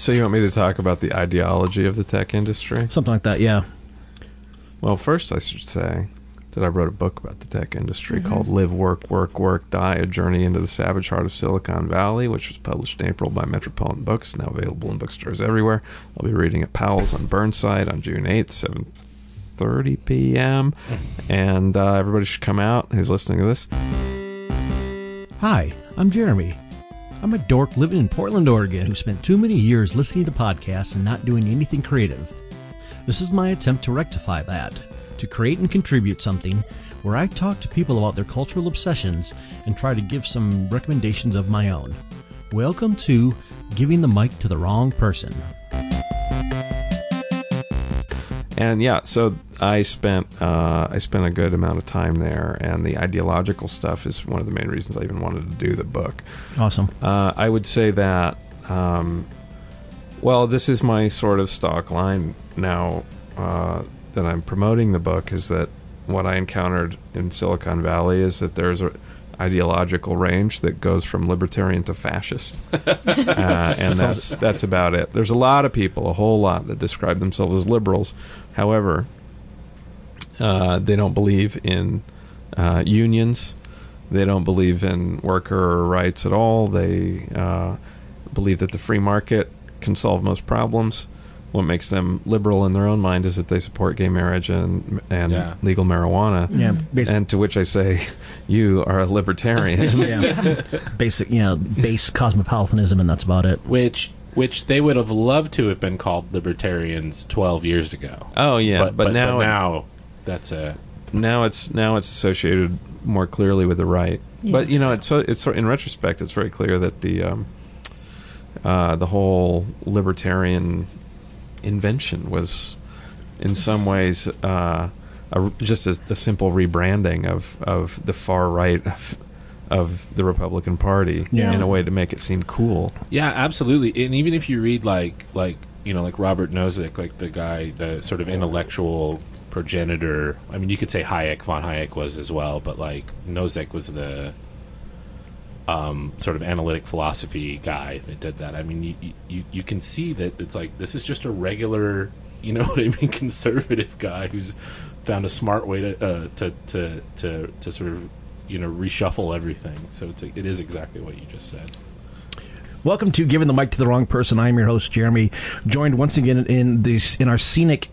So you want me to talk about the ideology of the tech industry? Something like that, yeah. Well, first I should say that I wrote a book about the tech industry called Live, Work, Work, Work, Die, A Journey into the Savage Heart of Silicon Valley, which was published in April by Metropolitan Books, now available in bookstores everywhere. I'll be reading at Powell's on Burnside on June 8th, 7.30 p.m. And uh, everybody should come out who's listening to this. Hi, I'm Jeremy. I'm a dork living in Portland, Oregon who spent too many years listening to podcasts and not doing anything creative. This is my attempt to rectify that, to create and contribute something where I talk to people about their cultural obsessions and try to give some recommendations of my own. Welcome to Giving the Mic to the Wrong Person. And yeah, so I spent uh, I spent a good amount of time there, and the ideological stuff is one of the main reasons I even wanted to do the book. Awesome. Uh, I would say that, um, well, this is my sort of stock line now uh, that I'm promoting the book is that what I encountered in Silicon Valley is that there's a ideological range that goes from libertarian to fascist, uh, and that's that's about it. There's a lot of people, a whole lot, that describe themselves as liberals. However, uh, they don't believe in uh, unions. They don't believe in worker rights at all. They uh, believe that the free market can solve most problems. What makes them liberal in their own mind is that they support gay marriage and and Yeah. legal marijuana. Yeah, basic, And to which I say, you are a libertarian. yeah, basic, you know, base cosmopolitanism, and that's about it. which which they would have loved to have been called libertarians 12 years ago. oh yeah, but, but, now now that's a now it's now it's associated more clearly with the right. But you know, it's so it's sort- in retrospect, it's very clear that the um, uh, the whole libertarian invention was, in some ways, uh, a, just a, a simple rebranding of of the far right of, of the Republican Party Yeah. in a way to make it seem cool. Yeah, absolutely. And even if you read like like you know like Robert Nozick, like the guy, the sort of intellectual progenitor. I mean, you could say Hayek, von Hayek was as well, but like Nozick was the um, sort of analytic philosophy guy that did that. I mean, you, you you can see that it's like this is just a regular, you know what I mean, conservative guy who's found a smart way to uh, to, to to to sort of you know reshuffle everything. So it's, it is exactly what you just said. Welcome to Giving the Mic to the Wrong Person. I'm your host Jeremy, joined once again in this in our scenic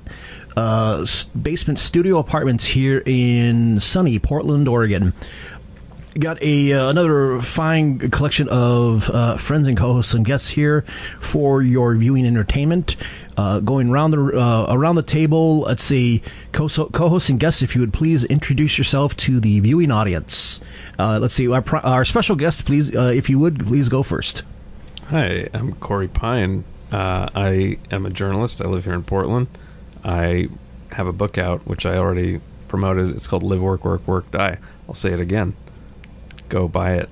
uh, basement studio apartments here in sunny Portland, Oregon. Got a uh, another fine collection of uh, friends and co-hosts and guests here for your viewing entertainment. Uh, going around the uh, around the table, let's see, co- co-hosts and guests. If you would please introduce yourself to the viewing audience. Uh, let's see, our, our special guest, please, uh, if you would, please go first. Hi, I'm Corey Pein. I am a journalist. I live here in Portland. I have a book out, which I already promoted. It's called Live, Work, Work, Work, Die. I'll say it again. Go buy it.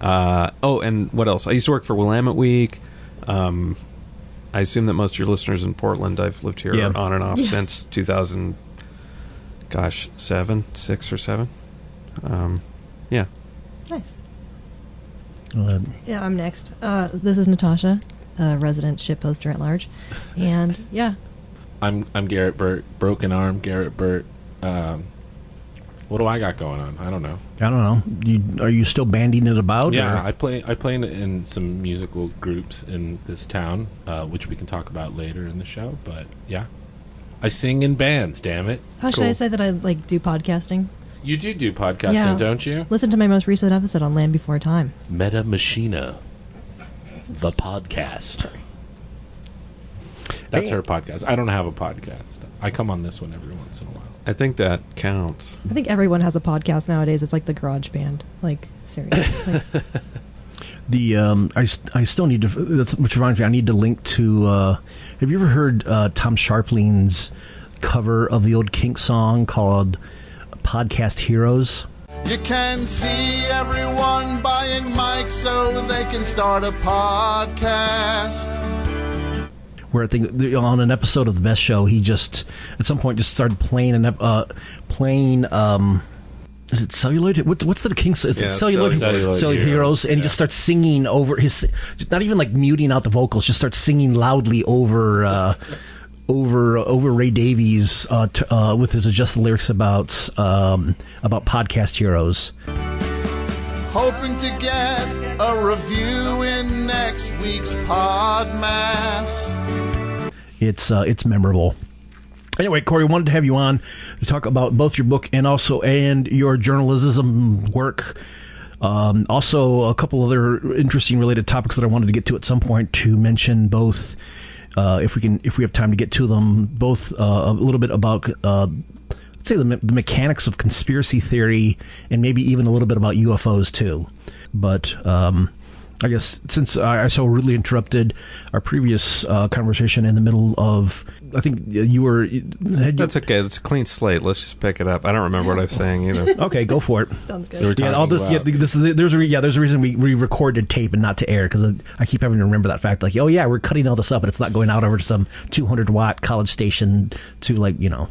Uh, oh, and what else? I used to work for Willamette Week. Um, I assume that most of your listeners in Portland, I've lived here Yeah. on and off since 2000, gosh, seven, six or seven. Um, yeah. Nice. Uh, Yeah, I'm next. Uh, this is Natasha, a resident ship poster at large, and yeah, I'm I'm Garrett Burt, broken arm Garrett Burt. Um, what do I got going on? I don't know. I don't know. You, are you still banding it about? yeah, or- I play I play in, in some musical groups in this town, uh, which we can talk about later in the show. But yeah, I sing in bands. Damn it! how should I say that I like do podcasting? You do do podcasting, Yeah. don't you? Listen to my most recent episode on Land Before Time. Meta Machina, the podcast. That's Hey. her podcast. I don't have a podcast. I come on this one every once in a while. I think that counts. I think everyone has a podcast nowadays. It's like the Garage Band. Like seriously, like, The um, I still need to. That's, which reminds me, I need to link to. Uh, have you ever heard uh, Tom Scharpling's cover of the old Kink song called "Podcast Heroes"? You can see everyone buying mics so they can start a podcast. Where I think on an episode of the Best Show, he just at some point just started playing an uh, playing um, is it celluloid? What, what's the king? Is Yeah, it celluloid? Celluloid Celluloid heroes, Heroes, and he yeah. just starts singing over his, just not even like muting out the vocals, just starts singing loudly over, uh, over, over Ray Davies, uh, t- uh, with his adjusted lyrics about, um, about podcast heroes. Hoping to get a review in next week's Podmass. It's, uh, it's memorable. Anyway, Corey, wanted to have you on to talk about both your book and also and your journalism work. Um, also, a couple other interesting related topics that I wanted to get to at some point to mention both, uh, if we can, if we have time to get to them, both uh, a little bit about, uh, let's say, the, me- the mechanics of conspiracy theory, and maybe even a little bit about UFOs too. But um, I guess since I, I so rudely interrupted our previous uh, conversation in the middle of, I think you were. Had you, That's okay. It's a clean slate. Let's just pick it up. I don't remember what I was saying either. okay, go for it. Sounds good. Yeah, all talking this. Yeah, about- this is there's a yeah there's a reason we, we recorded tape and not to air because I keep having to remember that fact. Like, oh yeah, we're cutting all this up, but it's not going out over to some 200 watt college station to like you know.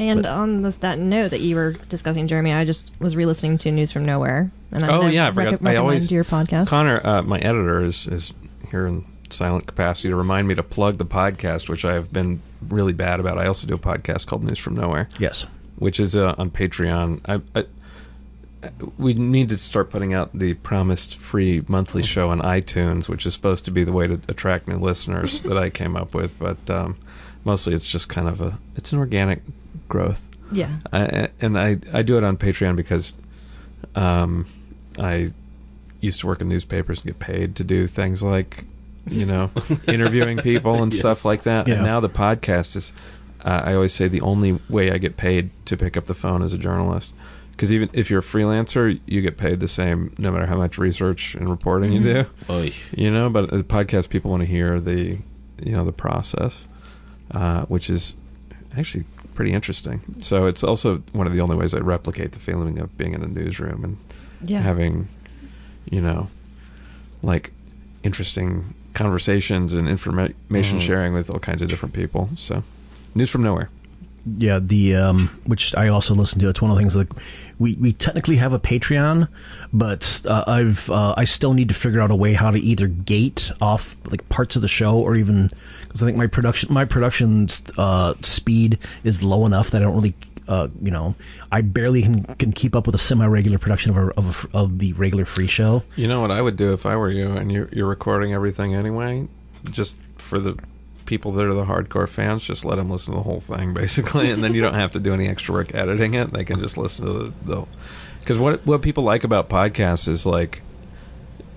And on this, that note that you were discussing, Jeremy, I just was re-listening to News from Nowhere, and I Oh rec- yeah, I forgot. rec- I recommend always your podcast. Connor, uh, my editor, is is here in silent capacity to remind me to plug the podcast, which I have been really bad about. I also do a podcast called News from Nowhere, Yes. which is uh, on Patreon. I, I we need to start putting out the promised free monthly show on iTunes, which is supposed to be the way to attract new listeners that I came up with. But um, mostly, it's just kind of a it's an organic growth. yeah, I, and I I do it on Patreon because um, I used to work in newspapers and get paid to do things like you know interviewing people and stuff like that. Yeah. And now the podcast is uh, I always say the only way I get paid to pick up the phone as a journalist. Because even if you're a freelancer, you get paid the same no matter how much research and reporting you do Oy. you know but the podcast people want to hear the you know the process uh, which is actually pretty interesting so it's also one of the only ways i replicate the feeling of being in a newsroom and yeah. having you know like interesting conversations and information Mhm. sharing with all kinds of different people so news from nowhere Yeah, the um, which I also listen to. It's one of the things like we, we technically have a Patreon, but uh, I've uh, I still need to figure out a way how to either gate off like parts of the show or even because I think my production my production uh, speed is low enough that I don't really. Uh, you know, I barely can, can keep up with a semi-regular production of a, of, a, of the regular free show. you know what i would do if i were you and you're, you're recording everything anyway just for the people that are the hardcore fans just let them listen to the whole thing basically and then you don't have to do any extra work editing it they can just listen to the the because what what people like about podcasts is like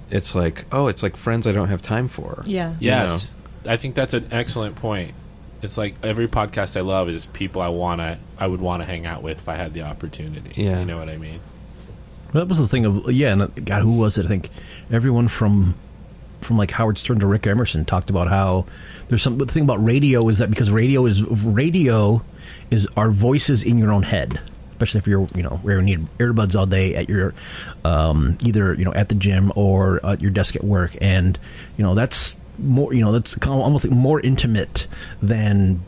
it's like oh it's like friends i don't have time for yeah. You Yes, I think that's an excellent point. It's like every podcast I love is people I wanna, I would want to hang out with if I had the opportunity. Yeah. you know what I mean. That was the thing of yeah, and uh, God, who was it? I think everyone from from like Howard Stern to Rick Emerson talked about how there's some. The thing about radio is that because radio is radio is our voices in your own head, especially if you're you know wearing ear- earbuds all day at your um, either you know at the gym or at your desk at work, and you know that's more you know that's almost like more intimate than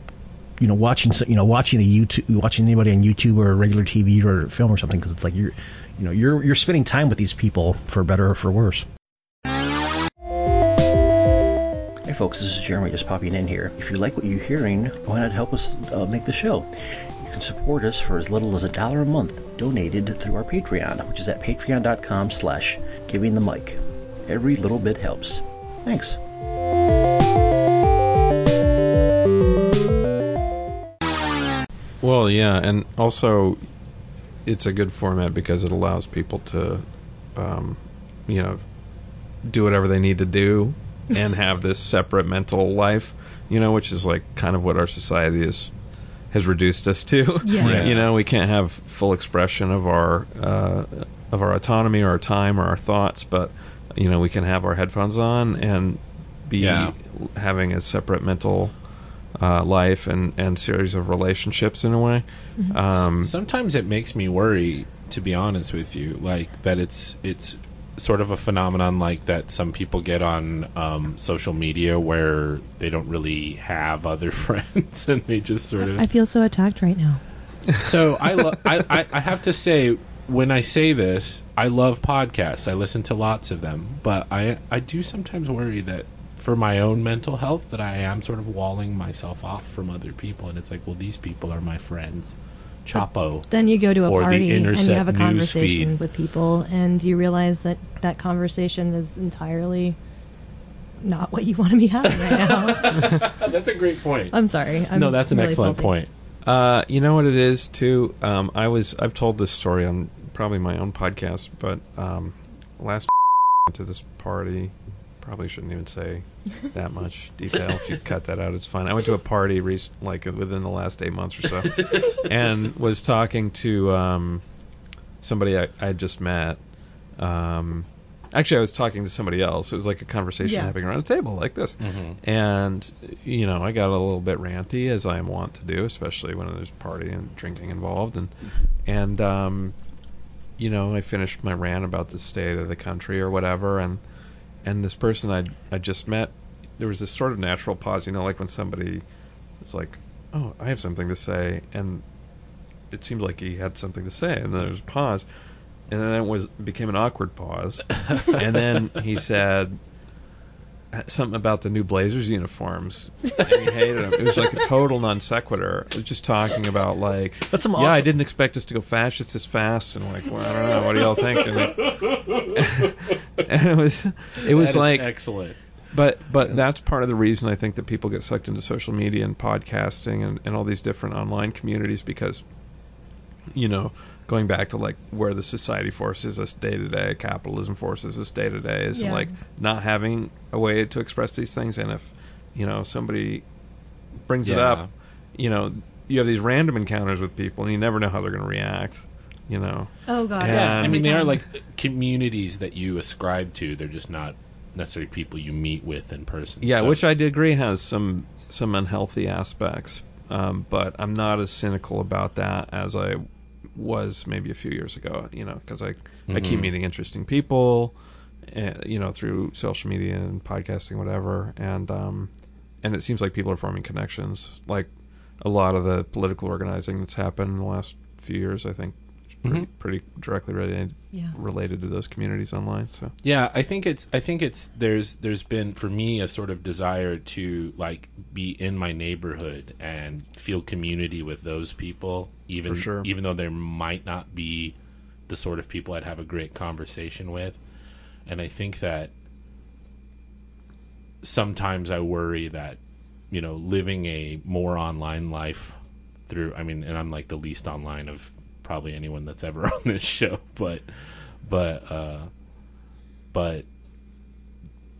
you know watching you know watching a YouTube watching anybody on YouTube or regular TV or film or something because it's like you're you know you're you're spending time with these people for better or for worse. Folks, this is Jeremy just popping in here. If you like what you're hearing, why not help us uh, make the show? You can support us for as little as a dollar a month, donated through our Patreon, which is at patreon.com slash giving the mic. Every little bit helps. Thanks. Well, yeah, and also it's a good format because it allows people to, um, you know, do whatever they need to do and have this separate mental life, you know, which is like kind of what our society is has reduced us to. Yeah. Yeah. You know, we can't have full expression of our uh, of our autonomy or our time or our thoughts, but you know, we can have our headphones on and be Yeah. having a separate mental uh, life and, and series of relationships in a way. Um, Sometimes it makes me worry, to be honest with you, like that it's it's sort of a phenomenon like that some people get on um, social media where they don't really have other friends and they just sort of I feel so attacked right now. So I, lo- I, I I have to say when I say this, I love podcasts. I listen to lots of them, but I I do sometimes worry that for my own mental health that I am sort of walling myself off from other people, and it's like, well, these people are my friends. Chapo. Then you go to a party and you have a conversation with people, and you realize that that conversation is entirely not what you want to be having right now. that's a great point. I'm sorry. I'm no, that's an really excellent salty. point. Uh, you know what it is too. Um, I was I've told this story on probably my own podcast, but um, last went to this party. Probably shouldn't even say that much detail. If you cut that out, it's fine. I went to a party rec- like within the last eight months or so, and was talking to um, somebody I, I had just met. Um, actually, I was talking to somebody else. It was like a conversation Yeah. happening around a table like this. Mm-hmm. And you know, I got a little bit ranty as I am wont to do, especially when there's party and drinking involved. And and um, you know, I finished my rant about the state of the country or whatever, and and this person I I just met, there was this sort of natural pause, you know, like when somebody was like, "Oh, I have something to say," and it seemed like he had something to say, and then there was a pause, and then it was became an awkward pause, and then he said something about the new Blazers uniforms. And he hated them. It was like a total non sequitur. It was just talking about like, That's some yeah, I didn't expect us to go fascist this fast, and like, well, I don't know, what do y'all think? And, and it was, it was That is like, excellent. but but that's part of the reason I think that people get sucked into social media and podcasting and, and all these different online communities because, you know, going back to like where the society forces us day to day, capitalism forces us day to day is Yeah. like not having a way to express these things. And if you know somebody brings it up, you know, you have these random encounters with people and you never know how they're going to react. You know, Oh god. Yeah, Yeah, I mean, they are like communities that you ascribe to. They're just not necessarily people you meet with in person. Yeah, So- which I did agree has some some unhealthy aspects, um, but I'm not as cynical about that as I was maybe a few years ago. You know, because I I keep Mhm. meeting interesting people, uh, you know, through social media and podcasting, whatever, and um, and it seems like people are forming connections. Like a lot of the political organizing that's happened in the last few years, I think, pretty, Mhm. pretty directly related Yeah. related to those communities online. So. Yeah, I think it's I think it's there's there's been for me a sort of desire to like be in my neighborhood and feel community with those people even For sure. even though there might not be the sort of people I'd have a great conversation with. And I think that sometimes I worry that you know living a more online life through I mean and I'm like the least online of probably anyone that's ever on this show but but uh but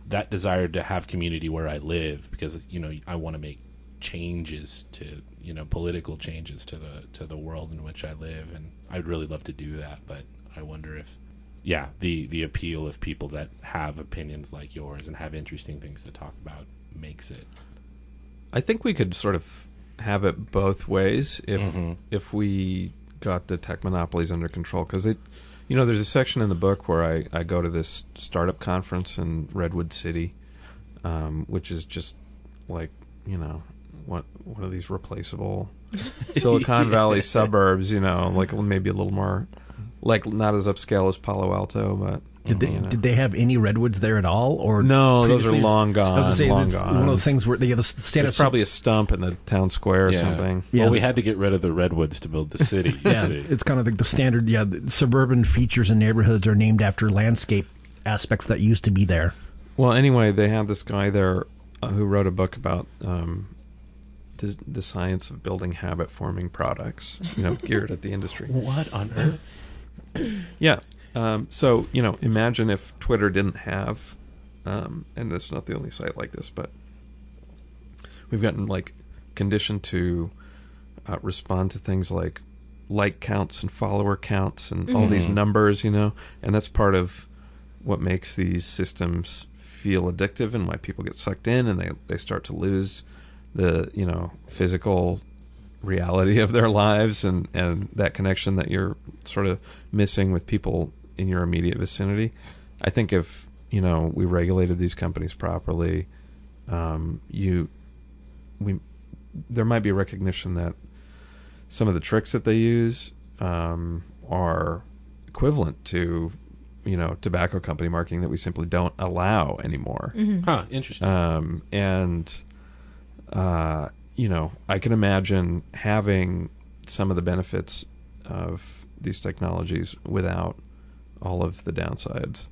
that desire to have community where I live because you know I want to make changes to you know political changes to the to the world in which I live and I'd really love to do that but I wonder if yeah the the appeal of people that have opinions like yours and have interesting things to talk about makes it I think we could sort of have it both ways if Mhm. if we got the tech monopolies under control because it you know there's a section in the book where I, I go to this startup conference in Redwood City um, which is just like you know what one of these replaceable Silicon Valley suburbs you know like maybe a little more like not as upscale as Palo Alto but Did they did they have any redwoods there at all, or no those are previously- long gone I was gonna say long that's gone one of those things where they have the standard there's probably a stump in the town square or Yeah. something Yeah. well we had to get rid of the redwoods to build the city you Yeah, see. it's kind of like the standard. Yeah, the suburban features and neighborhoods are named after landscape aspects that used to be there. Well, anyway, they had this guy there uh, who wrote a book about um, the, the science of building habit forming products, you know, geared at the industry. what on earth Yeah. Um, so, you know, imagine if Twitter didn't have, um, and it's not the only site like this, but we've gotten like conditioned to uh, respond to things like like counts and follower counts and all these Mhm. numbers, you know, and that's part of what makes these systems feel addictive and why people get sucked in and they, they start to lose the, you know, physical reality of their lives and, and that connection that you're sort of missing with people in your immediate vicinity. I think if, you know, we regulated these companies properly, um, you we there might be a recognition that some of the tricks that they use um, are equivalent to you know tobacco company marketing that we simply don't allow anymore. Huh. Interesting. Um, and uh, you know, I can imagine having some of the benefits of these technologies without all of the downsides.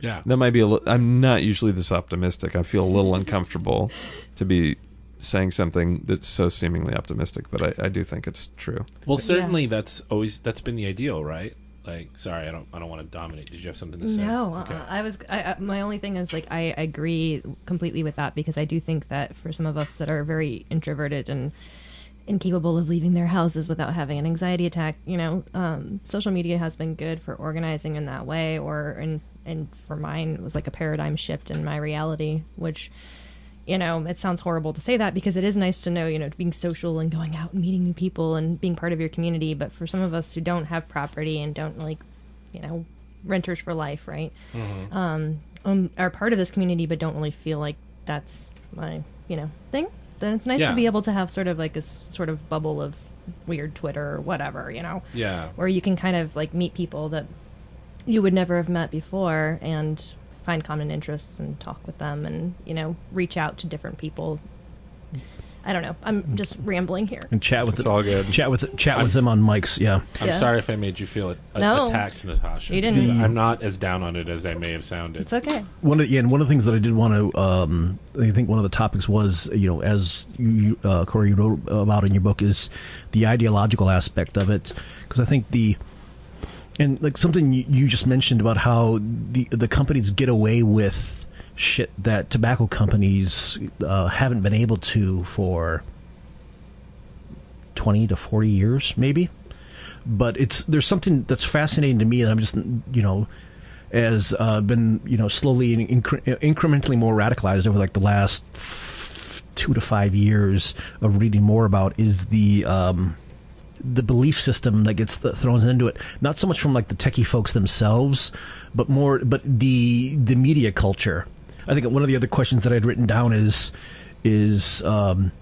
yeah. That might be a li- I'm not usually this optimistic. I feel a little uncomfortable to be saying something that's so seemingly optimistic, but I, I do think it's true. Well, certainly that's always that's been the ideal, right? Like, sorry, I don't I don't want to dominate. Did you have something to say? No, uh, I was. I, I, my only thing is like I agree completely with that because I do think that for some of us that are very introverted and incapable of leaving their houses without having an anxiety attack, you know, um, social media has been good for organizing in that way. Or and and for mine, it was like a paradigm shift in my reality, which. You know, it sounds horrible to say that because it is nice to know, you know, being social and going out and meeting new people and being part of your community. But for some of us who don't have property and don't like, you know, renters for life, right? um, um, are part of this community but don't really feel like that's my you know thing then it's nice Yeah. to be able to have sort of like this sort of bubble of weird twitter or whatever you know Yeah. where you can kind of like meet people that you would never have met before and find common interests and talk with them and you know reach out to different people i don't know i'm just rambling here and chat with It's the- all good. Chat with chat with them on mics. Yeah. I'm Yeah. sorry if I made you feel a- a- No. attacked, Natasha. You didn't. because I'm not as down on it as I may have sounded. it's okay One of yeah, and one of the things that I did want to, um, I think one of the topics was, you know, as you, uh, Corey, you wrote about in your book, is the ideological aspect of it, because I think the, and like something you, you just mentioned about how the the companies get away with shit that tobacco companies uh, haven't been able to for twenty to forty years, maybe. But it's there's something that's fascinating to me that I'm just you know has uh, been you know slowly and incre- incrementally more radicalized over like the last two to five years of reading more about is the um, the belief system that gets th- thrown into it. Not so much from like the techie folks themselves, but more but the the media culture. I think one of the other questions that I'd written down is is um,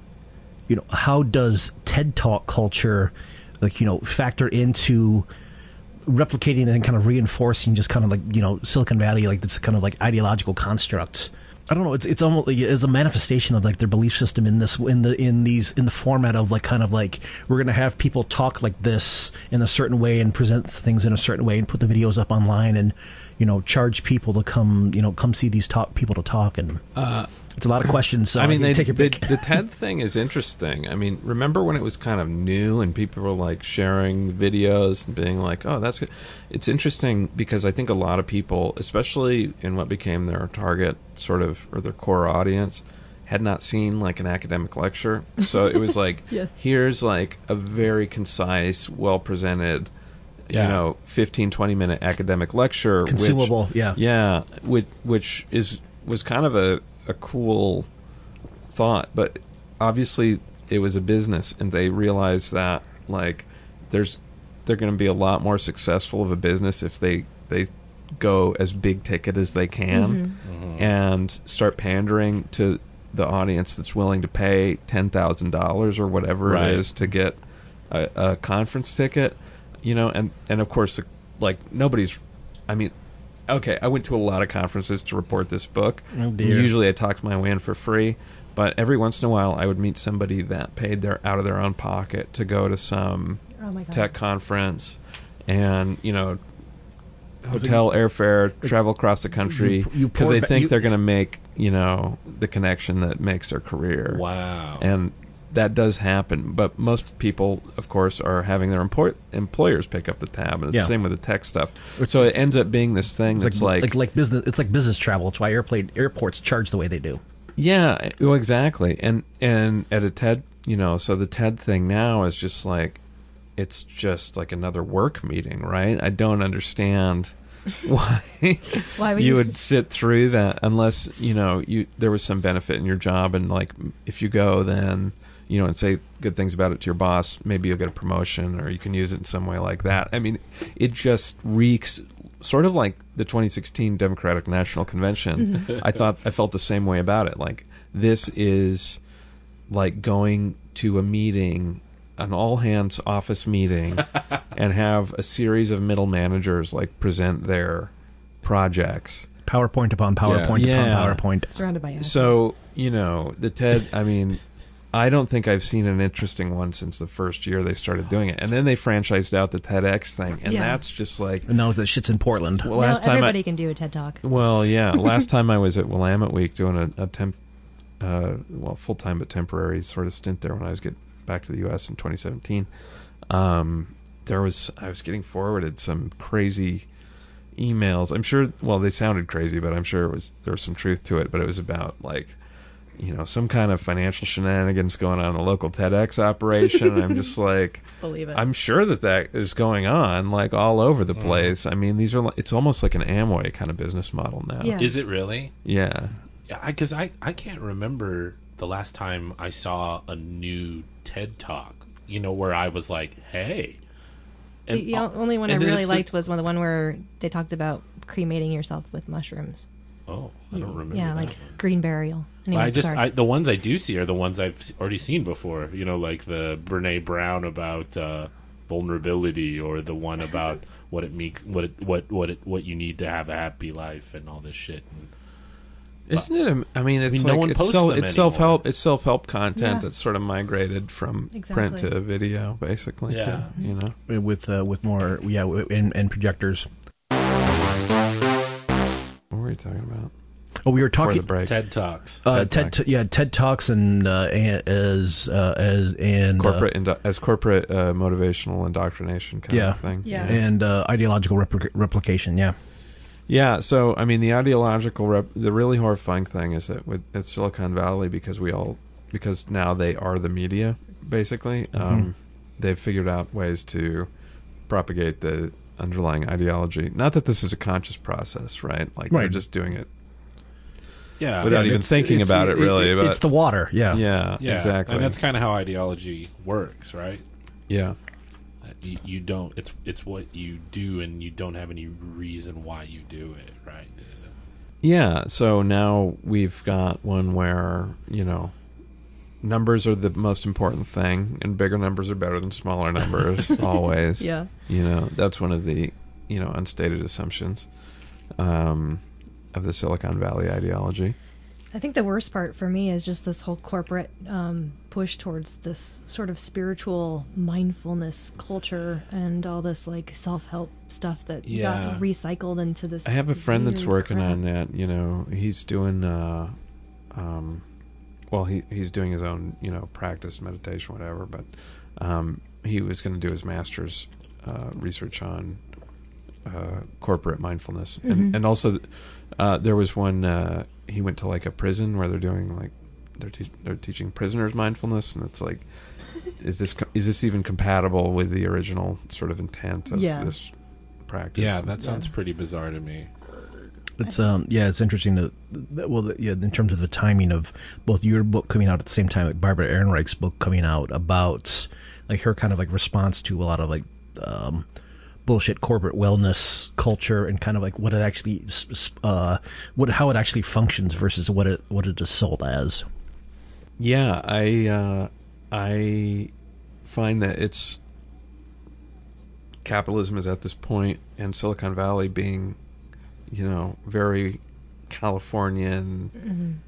you know how does TED Talk culture like you know factor into replicating and kind of reinforcing just kind of like you know Silicon Valley like this kind of like ideological construct. I don't know. It's it's almost it's a manifestation of like their belief system in this in the in these in the format of like kind of like we're gonna have people talk like this in a certain way and present things in a certain way and put the videos up online and you know charge people to come you know come see these talk people to talk and it's a lot of questions. So I mean, they, take your the, the TED thing is interesting. I mean, remember when it was kind of new and people were like sharing videos and being like, "Oh, that's good." It's interesting because I think a lot of people, especially in what became their target sort of or their core audience, had not seen like an academic lecture. So it was like, Yeah. here's like a very concise, well presented. Yeah. You know, 15, 20 minute academic lecture, which- Consumable, yeah. yeah, which which is was kind of a a cool thought, but obviously it was a business, and they realized that like there's they're going to be a lot more successful of a business if they they go as big ticket as they can mm-hmm. Mm-hmm. and start pandering to the audience that's willing to pay ten thousand dollars or whatever Right. it is to get a, a conference ticket, you know, and and of course, the, like nobody's. I mean, okay, I went to a lot of conferences to report this book. Oh, dear. Usually, I talked my way in for free, but every once in a while, I would meet somebody that paid their out of their own pocket to go to some oh tech conference, and you know. Hotel, airfare, travel across the country you- you because they think you- they're going to make you know the connection that makes their career. Wow. And that does happen, but most people, of course, are having their employ- employers pick up the tab, and it's Yeah. the same with the tech stuff. So it ends up being this thing It's that's like, like, like like business. It's like business travel. It's why airplane airports charge the way they do. yeah, well, exactly. And and at a TED, you know, so the TED thing now is just like, it's just like another work meeting, right? I don't understand why Why would you you- would sit through that unless you know you there was some benefit in your job and like if you go then you know and say good things about it to your boss maybe you'll get a promotion or you can use it in some way like that i mean it just reeks sort of like the 2016 democratic national convention mm-hmm. i thought i felt the same way about it like this is like going to a meeting an all hands office meeting and have a series of middle managers like present their projects. PowerPoint upon PowerPoint Yeah. upon PowerPoint. Surrounded by assholes. So, you know, the TED, I mean, I don't think I've seen an interesting one since the first year they started doing it. And then they franchised out the TEDx thing. And Yeah. that's just like, And now that shit's in Portland. well, now last time everybody I, can do a TED talk. well, yeah, last time I was at Willamette Week doing a, a temp, uh, well, full time but temporary sort of stint there when I was get back to the U.S. in 2017. Um, there was I was getting forwarded some crazy emails. I'm sure. Well, they sounded crazy, but I'm sure it was there was some truth to it. But it was about like. You know, some kind of financial shenanigans going on in a local TEDx operation. I'm just like, Believe it. I'm sure that that is going on like all over the mm. place. I mean, these are li- it's almost like an Amway kind of business model now. Yeah. Is it really? Yeah. Yeah, because I, I can't remember the last time I saw a new TED talk. You know, where I was like, "Hey." the, the only one I really it's the- liked was one the one where they talked about cremating yourself with mushrooms. oh, I don't remember. yeah, that like one. green burial. Anyway, I just sorry. I, the ones I do see are the ones I've already seen before. You know, like the Brene Brown about uh, vulnerability, or the one about what it means, what it, what what it, what you need to have a happy life, and all this shit. And Isn't it? I mean, it's mean, no one it's, posts self, them it's self help. It's self help content Yeah. that's sort of migrated from print to video, basically. Yeah. Too, you know. with uh, with more yeah and, and projectors. What were you talking about? Oh, we were talking break. TED talks. uh, TED TED, Talk. yeah TED talks and uh, a- as uh, as and uh, corporate indo- as corporate uh, motivational indoctrination kind Yeah. of thing. Yeah. and uh, ideological repli- replication. Yeah, Yeah, so I mean, the ideological, rep- the really horrifying thing is that with at Silicon Valley, because we all, because now they are the media, basically, Mm-hmm. um, they've figured out ways to propagate the underlying ideology. Not that this is a conscious process, right? Like they're just doing it Yeah, without Yeah, even it's- thinking it's- about it, really. but it's the water. Yeah, yeah, yeah, exactly. And that's kind of how ideology works, right? yeah, You, you don't. It's it's what you do, and you don't have any reason why you do it, right? yeah. So now we've got one where you know. Numbers are the most important thing, and bigger numbers are better than smaller numbers, always. yeah. You know, that's one of the you know unstated assumptions um, of the Silicon Valley ideology. I think the worst part for me is just this whole corporate um, push towards this sort of spiritual mindfulness culture and all this like self help stuff that Yeah. got recycled into this. I have a friend that's working crap. on that. You know, he's doing. Uh, um, well, he he's doing his own you know practice meditation, whatever. But um, he was going to do his master's uh, research on uh, corporate mindfulness, and and also uh, there was one. Uh, he went to like a prison where they're doing like they're te- they're teaching prisoners mindfulness, and it's like. Is this co- is this even compatible with the original sort of intent of Yeah. this practice? Yeah, that sounds pretty bizarre to me. It's um yeah, it's interesting that, that well the, yeah in terms of the timing of both your book coming out at the same time like Barbara Ehrenreich's book coming out about like her kind of like response to a lot of like um bullshit corporate wellness culture and kind of like what it actually s- s- uh what how it actually functions versus what it what it is sold as. Yeah, I uh, I find that it's capitalism is at this point, and Silicon Valley being, you know, very Californian,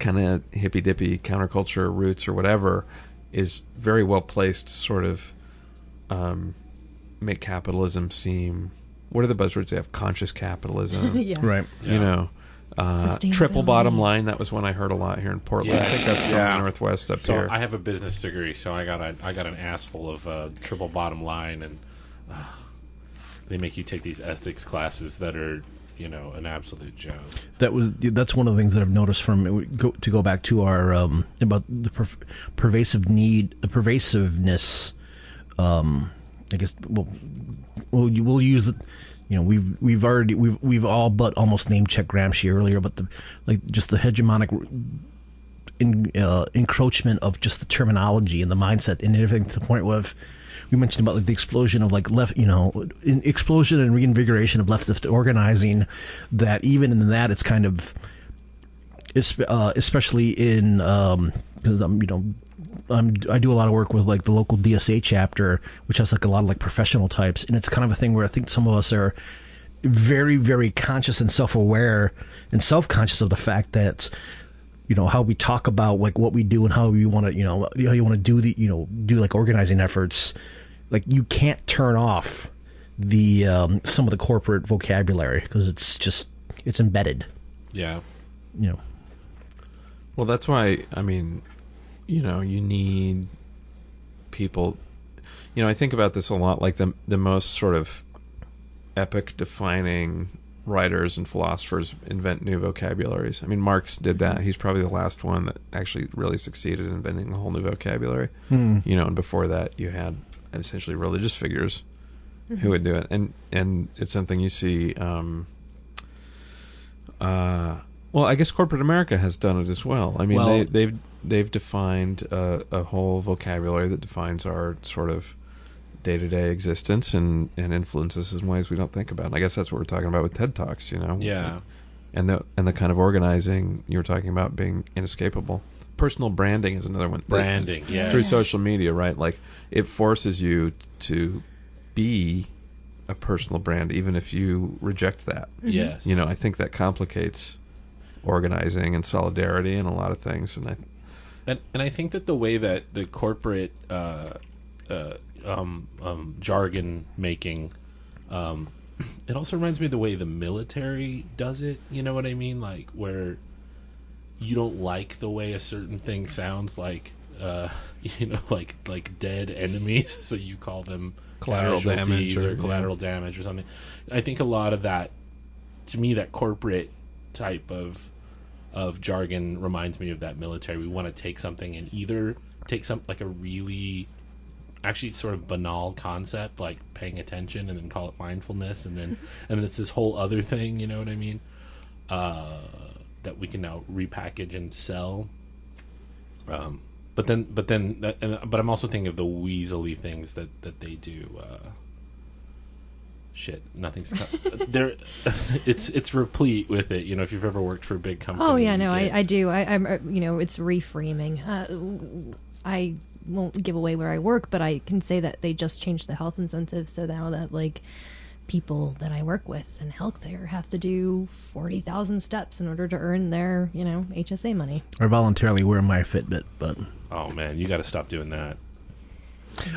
kind of hippy dippy counterculture roots or whatever, is very well placed. Sort of um, make capitalism seem. What are the buzzwords they have? Conscious capitalism. yeah. Right. You Yeah. know. Uh, triple bottom line. That was one I heard a lot here in Portland. Yeah. I think that's from Yeah. the Northwest up So here. I have a business degree, so I got a I got an ass full of uh, triple bottom line, and uh, they make you take these ethics classes that are you know an absolute joke. That was that's one of the things that I've noticed from go, to go back to our um, about the per, pervasive need, the pervasiveness. Um, I guess we'll we'll, we'll use it. You know, we've we've already we've we've all but almost name checked Gramsci earlier, but the like just the hegemonic in, uh, encroachment of just the terminology and the mindset and everything to the point where we mentioned about like the explosion of like left, you know, explosion and reinvigoration of leftist organizing. That even in that, it's kind of, uh, especially in um, because I'm you know um, I do a lot of work with like the local DSA chapter, which has like a lot of like professional types, and it's kind of a thing where I think some of us are very, very conscious and self aware and self conscious of the fact that you know how we talk about like what we do and how we want to you know how you want to do the you know do like organizing efforts. Like you can't turn off the um, some of the corporate vocabulary because it's just it's embedded. Yeah. you know. Well, that's why I mean, you know, you need people. You know, I think about this a lot. Like the the most sort of epic defining writers and philosophers invent new vocabularies. I mean, Marx did that. He's probably the last one that actually really succeeded in inventing a whole new vocabulary. Hmm. You know, and before that, you had essentially religious figures who would do it, and and it's something you see. Um, uh, well, I guess corporate America has done it as well. I mean, Well- they, they've they've defined a, a whole vocabulary that defines our sort of day to day existence and, and influences us in ways we don't think about. And I guess that's what we're talking about with TED Talks. You know, Yeah. and the and the kind of organizing you were talking about being inescapable. Personal branding is another one. Branding, yeah. through social media, right? Like it forces you to be a personal brand, even if you reject that. Mm-hmm. Yes. You know, I think that complicates organizing and solidarity and a lot of things. And I, and and I think that the way that the corporate uh, uh, um, um, jargon making, um, it also reminds me of the way the military does it. You know what I mean? Like where you don't like the way a certain thing sounds like. Uh, you know, like like dead enemies, so you call them Collateral damage or- or, collateral damage or something. I think a lot of that, to me, that corporate type of of jargon reminds me of that military. We want to take something and either take some like a really actually sort of banal concept like paying attention and then call it mindfulness and then and then it's this whole other thing, you know what I mean? Uh, that we can now repackage and sell. Um, but then, but then, that, and, but I'm also thinking of the weaselly things that that they do. Uh, shit, nothing's. Co- there, it's it's replete with it. You know, if you've ever worked for a big company. Oh yeah, no, I, get- I do. I, I'm, uh, you know, it's reframing. Uh, I won't give away where I work, but I can say that they just changed the health incentives, so now that like people that I work with in healthcare have to do forty thousand steps in order to earn their, you know, HSA money. I voluntarily wear my Fitbit, but Oh man, you got to stop doing that.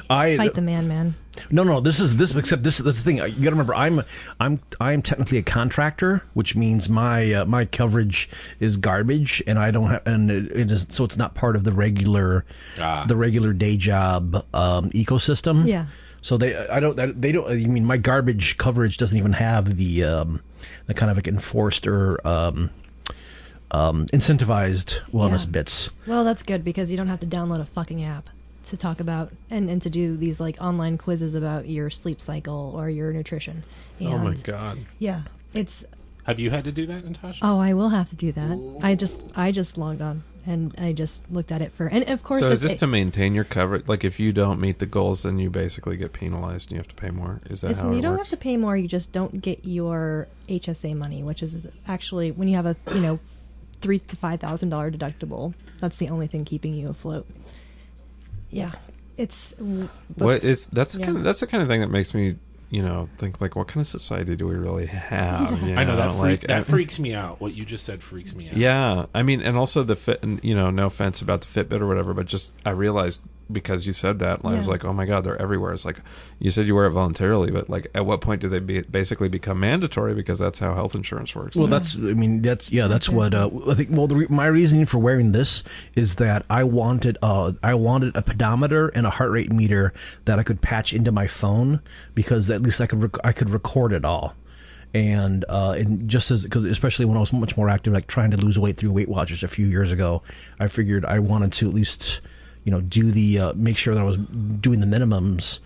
I Fight the man, man. No, no. This is this. Except this. That's the thing. You got to remember. I'm I'm I'm technically a contractor, which means my uh, my coverage is garbage, and I don't have, and it, it is so it's not part of the regular Ah. the regular day job um, ecosystem. Yeah. So they I don't they don't. I mean, my garbage coverage doesn't even have the um, the kind of like enforced or um, um, incentivized wellness Yeah. bits. Well, that's good because you don't have to download a fucking app to talk about and, and to do these like online quizzes about your sleep cycle or your nutrition. oh my god, Yeah, it's Have you had to do that, Natasha? Oh, I will have to do that. I just I just logged on and I just looked at it for and of course so is it's- this to maintain your coverage? Like, if you don't meet the goals, then you basically get penalized and you have to pay more. Is that it's, how you don't works? have to pay more. You just don't get your HSA money, which is actually when you have a you know three to five thousand dollar deductible. That's the only thing keeping you afloat. Yeah, it's What is that's the yeah. kind of that's the kind of thing that makes me you know think like what kind of society do we really have? You I know that freak, like that I- freaks me out. What you just said freaks me out. Yeah, I mean, and also the fit. and, You know, no offense about the Fitbit or whatever, but just I realized because you said that, I was like, oh my god, they're everywhere. It's like you said you wear it voluntarily, but like, at what point do they be, basically become mandatory? Because that's how health insurance works. Well, now. that's. I mean, that's yeah. That's what uh, I think. Well, the re- my reasoning for wearing this is that I wanted uh, I wanted a pedometer and a heart rate meter that I could patch into my phone because at least I could rec- I could record it all. And uh, and just as because especially when I was much more active, like trying to lose weight through Weight Watchers a few years ago, I figured I wanted to at least you know do the uh, make sure that I was doing the minimums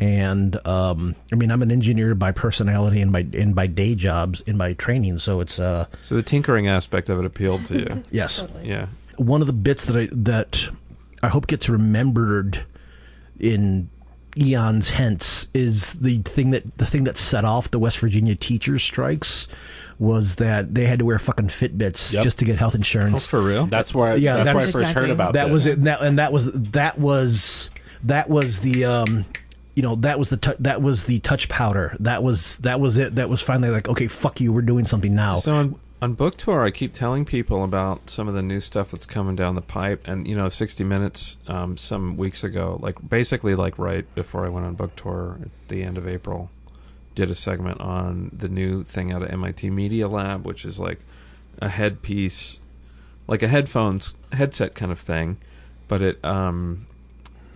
and um, I mean I'm an engineer by personality and by and by day jobs in my training, so it's uh so the tinkering aspect of it appealed to you. yes. yeah, One of the bits that I that I hope gets remembered in eons hence is the thing that the thing that set off the West Virginia teachers strikes was that they had to wear fucking Fitbits Yep. just to get health Oh, insurance. for real? That's where Yeah, that's, where I that's- first heard Exactly. about that this. was it, and that, and that was that was that was the um, you know that was the tou that was the touch powder. That was that was it. That was finally like okay, fuck you, we're doing something now. So on, on book tour, I keep telling people about some of the new stuff that's coming down the pipe, and you know, 60 Minutes um, some weeks ago, like basically like right before I went on book tour at the end of April, did a segment on the new thing out of MIT Media Lab, which is like a headpiece, like a headphones headset kind of thing, but it um,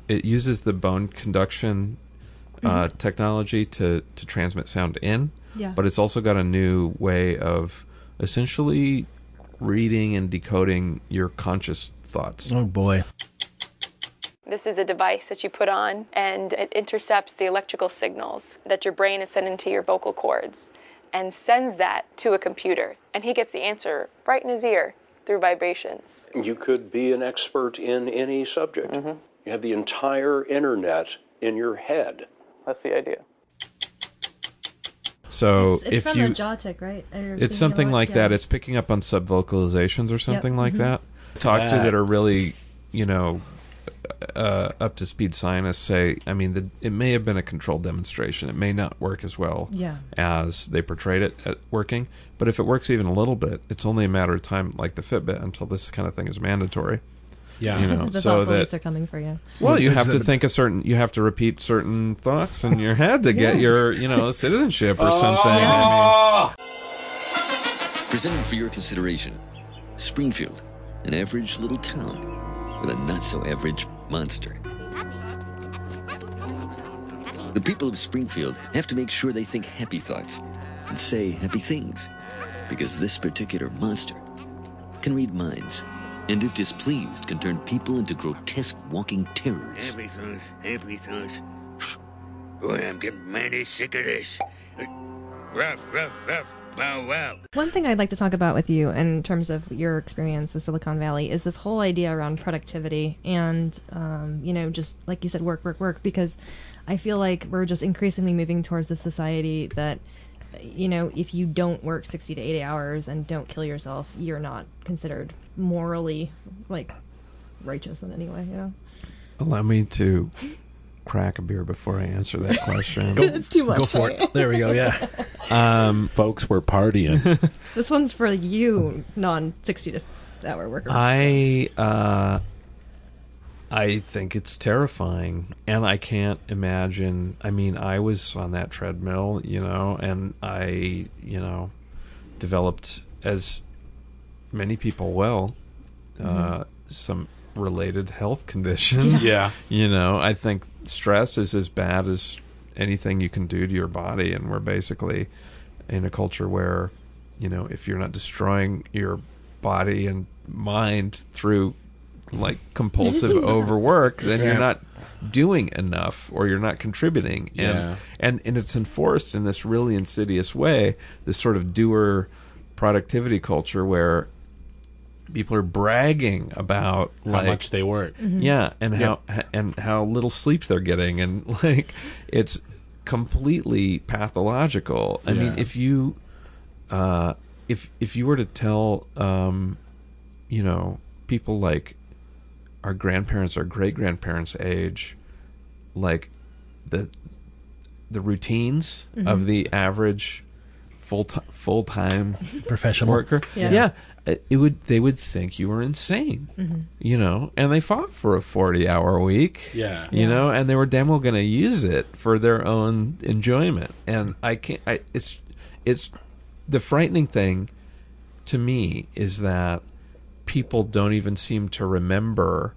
it uses the bone conduction uh, technology to to transmit sound in Yeah. but it's also got a new way of essentially reading and decoding your conscious thoughts. oh boy, This is a device that you put on and it intercepts the electrical signals that your brain is sending to your vocal cords and sends that to a computer. And he gets the answer right in his ear through vibrations. You could be an expert in any subject. Mm-hmm. You have the entire internet in your head. That's the idea. So it's, it's if from you, a Jawtic, right? Or it's something like yeah. that. It's picking up on sub vocalizations or something like mm-hmm. that. Talk to that are really, you know, uh, up to speed scientists say. I mean, the, it may have been a controlled demonstration. It may not work as well Yeah. as they portrayed it at working. But if it works even a little bit, it's only a matter of time, like the Fitbit, until this kind of thing is mandatory. yeah. you know, the so thought police that- are coming for you. Well, you have to think a certain. You have to repeat certain thoughts in your head to get your, you know, citizenship or something. I Presented for your consideration, Springfield, an average little town with a not so average monster. The people of Springfield have to make sure they think happy thoughts and say happy things because this particular monster can read minds and, if displeased, can turn people into grotesque walking terrors. Happy thoughts, happy thoughts. Boy, I'm getting mighty sick of this. Rough, rough, rough. Wow, wow. One thing I'd like to talk about with you in terms of your experience with Silicon Valley is this whole idea around productivity and, um, you know, just like you said, work, work, work, because I feel like we're just increasingly moving towards a society that, you know, if you don't work 60 to 80 hours and don't kill yourself, you're not considered morally, like, righteous in any way, you know? mean, allow me to crack a beer before I answer that question. it's too much. go for right? it. There we go. Yeah, um, Folks were partying. This one's for you, non 60 to hour worker. I uh, I think it's terrifying, and I can't imagine. I mean, I was on that treadmill, you know, and I, you know, developed as many people will uh, some related health conditions. yeah. You know, I think stress is as bad as anything you can do to your body, and we're basically in a culture where, you know, if you're not destroying your body and mind through like compulsive overwork, then Yeah. you're not doing enough or you're not contributing. And, Yeah. and and it's enforced in this really insidious way, this sort of doer productivity culture where people are bragging about How like much they work. yeah, and how and how little sleep they're getting, and like it's completely pathological. I mean, if you uh, if if you were to tell um, you know people like our grandparents, our great grandparents' age, like the the routines of the average full time full time professional worker. Yeah. Yeah. It it would. They would think you were insane, mm-hmm. you know. And they fought for a forty-hour week, Yeah. you know, and they were damn well going to use it for their own enjoyment. And I can't. I it's it's the frightening thing to me is that people don't even seem to remember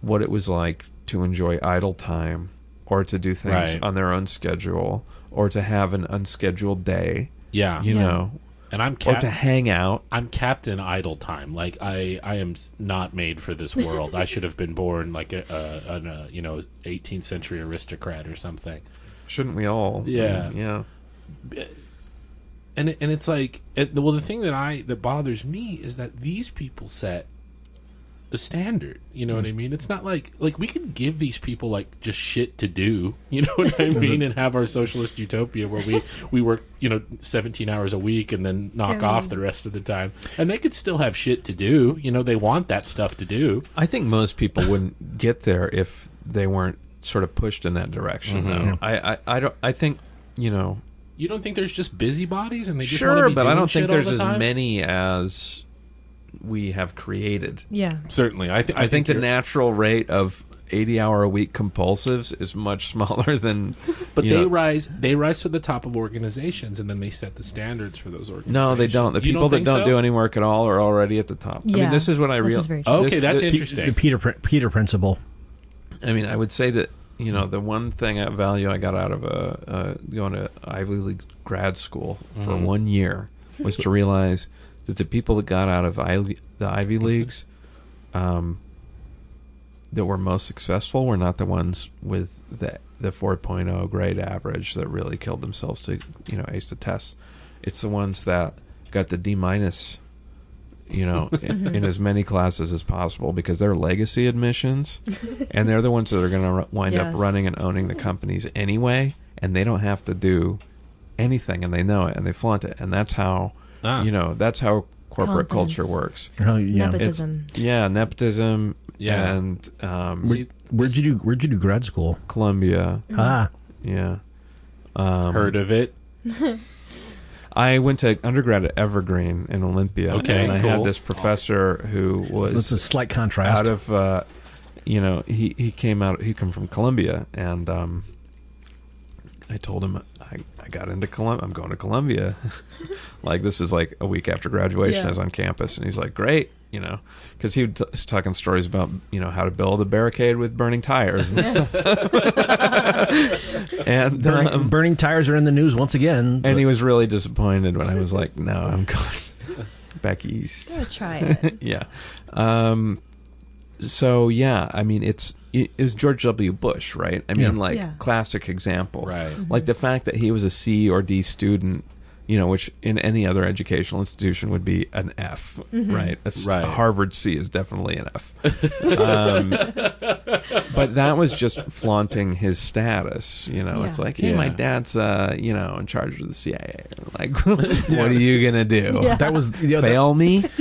what it was like to enjoy idle time or to do things Right. on their own schedule or to have an unscheduled day Yeah. you Yeah. know And I'm or cap- to hang out I'm Captain Idle Time. Like I, I am not made for this world. I should have been born like a, a, a you know 18th century aristocrat or something. shouldn't we all Yeah. yeah And it, and it's like, it, well, the thing that I that bothers me is that these people set the standard. You know what mm. I mean? It's not like like we can give these people like just shit to do. You know what I mean? and have our socialist utopia where we we work you know seventeen hours a week and then knock Yeah. off the rest of the time, and they could still have shit to do. You know, they want that stuff to do. I think most people wouldn't get there if they weren't sort of pushed in that direction. Mm-hmm. Though I, I, I don't. I think you know. You don't think there's just busybodies and they just wanna Sure, be but I don't think there's the as many as we have created. Yeah. Certainly, I, th- I, think, the natural rate of 80 hour a week compulsives is much smaller than. But they know- rise they rise to the top of organizations and then they set the standards for those organizations. No, they don't. The You people that don't so? do any work at all are already at the top. I Yeah, mean, this is what I this real- is very true. Okay, this- that's the- interesting. The Peter Peter principle. I mean, I would say that you know the one thing at value I got out of uh, uh, going to Ivy League grad school for Mhm. one year was to realize that the people that got out of the Ivy Leagues um, that were most successful were not the ones with the the 4.0 grade average that really killed themselves to you know ace the test. It's the ones that got the D minus you know, in, in as many classes as possible because they're legacy admissions, and they're the ones that are going to wind Yes. up running and owning the companies anyway, and they don't have to do anything, and they know it, and they flaunt it, and that's how, Ah. you know, that's how corporate Confidence. culture works. Oh, yeah. Nepotism. Yeah, nepotism. Yeah. and um, See, Where'd you do Where'd you do grad school? Columbia. Ah, Yeah. Um, heard of it? I went to undergrad at Evergreen in Olympia. Okay, and I had this professor who was that's a slight contrast. out of uh, you know he he came out he come from Columbia and um, I told him I, I got into Columbia I'm going to Columbia like this is like a week after graduation Yeah. I was on campus and he's like great you know because he t- was talking stories about you know how to build a barricade with burning tires and stuff and burning, um, burning tires are in the news once again. and he was really disappointed when I was like no I'm going back east I'm gonna try it. yeah. Um, so yeah, I mean, it's it, it was George W. Bush, right? I mean, Yeah. like Yeah. classic example, Right. Like the fact that he was a C or D student, you know, which in any other educational institution would be an F, right? A, s- Right. a Harvard C is definitely an F. um, but that was just flaunting his status. You know, it's Yeah. like, hey, my dad's, uh, you know, in charge of the CIA. Like, what are you gonna do? Yeah. that was the other. Fail me?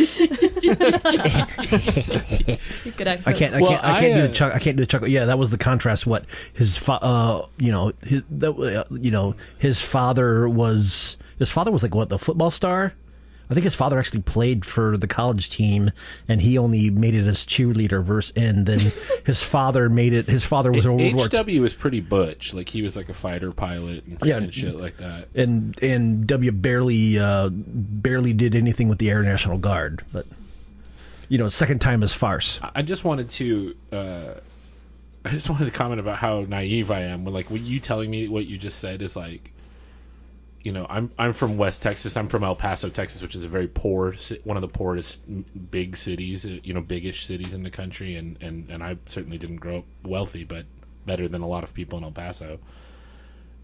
Good accent. I can't. I Well, can't. I can't I, do uh, the chuck. I can't do the chuckle. Yeah, that was the contrast. What his, fa- uh, you know, his, that, uh, you know, his father was. His father was like what the football star. I think his father actually played for the college team, and he only made it as cheerleader. Verse, and then his father made it. His father was a World War. HW was pretty butch. Like he was like a fighter pilot and, Yeah. and shit like that. and and W barely uh, barely did anything with the Air National Guard, but you know, second time is farce. I- I just wanted to. Uh, I just wanted to comment about how naive I am. When like when you telling me what you just said is like, you know, I'm I'm from West Texas. I'm from El Paso, Texas, which is a very poor, one of the poorest big cities, uh, you know, biggish cities in the country. And and and I certainly didn't grow up wealthy, but better than a lot of people in El Paso.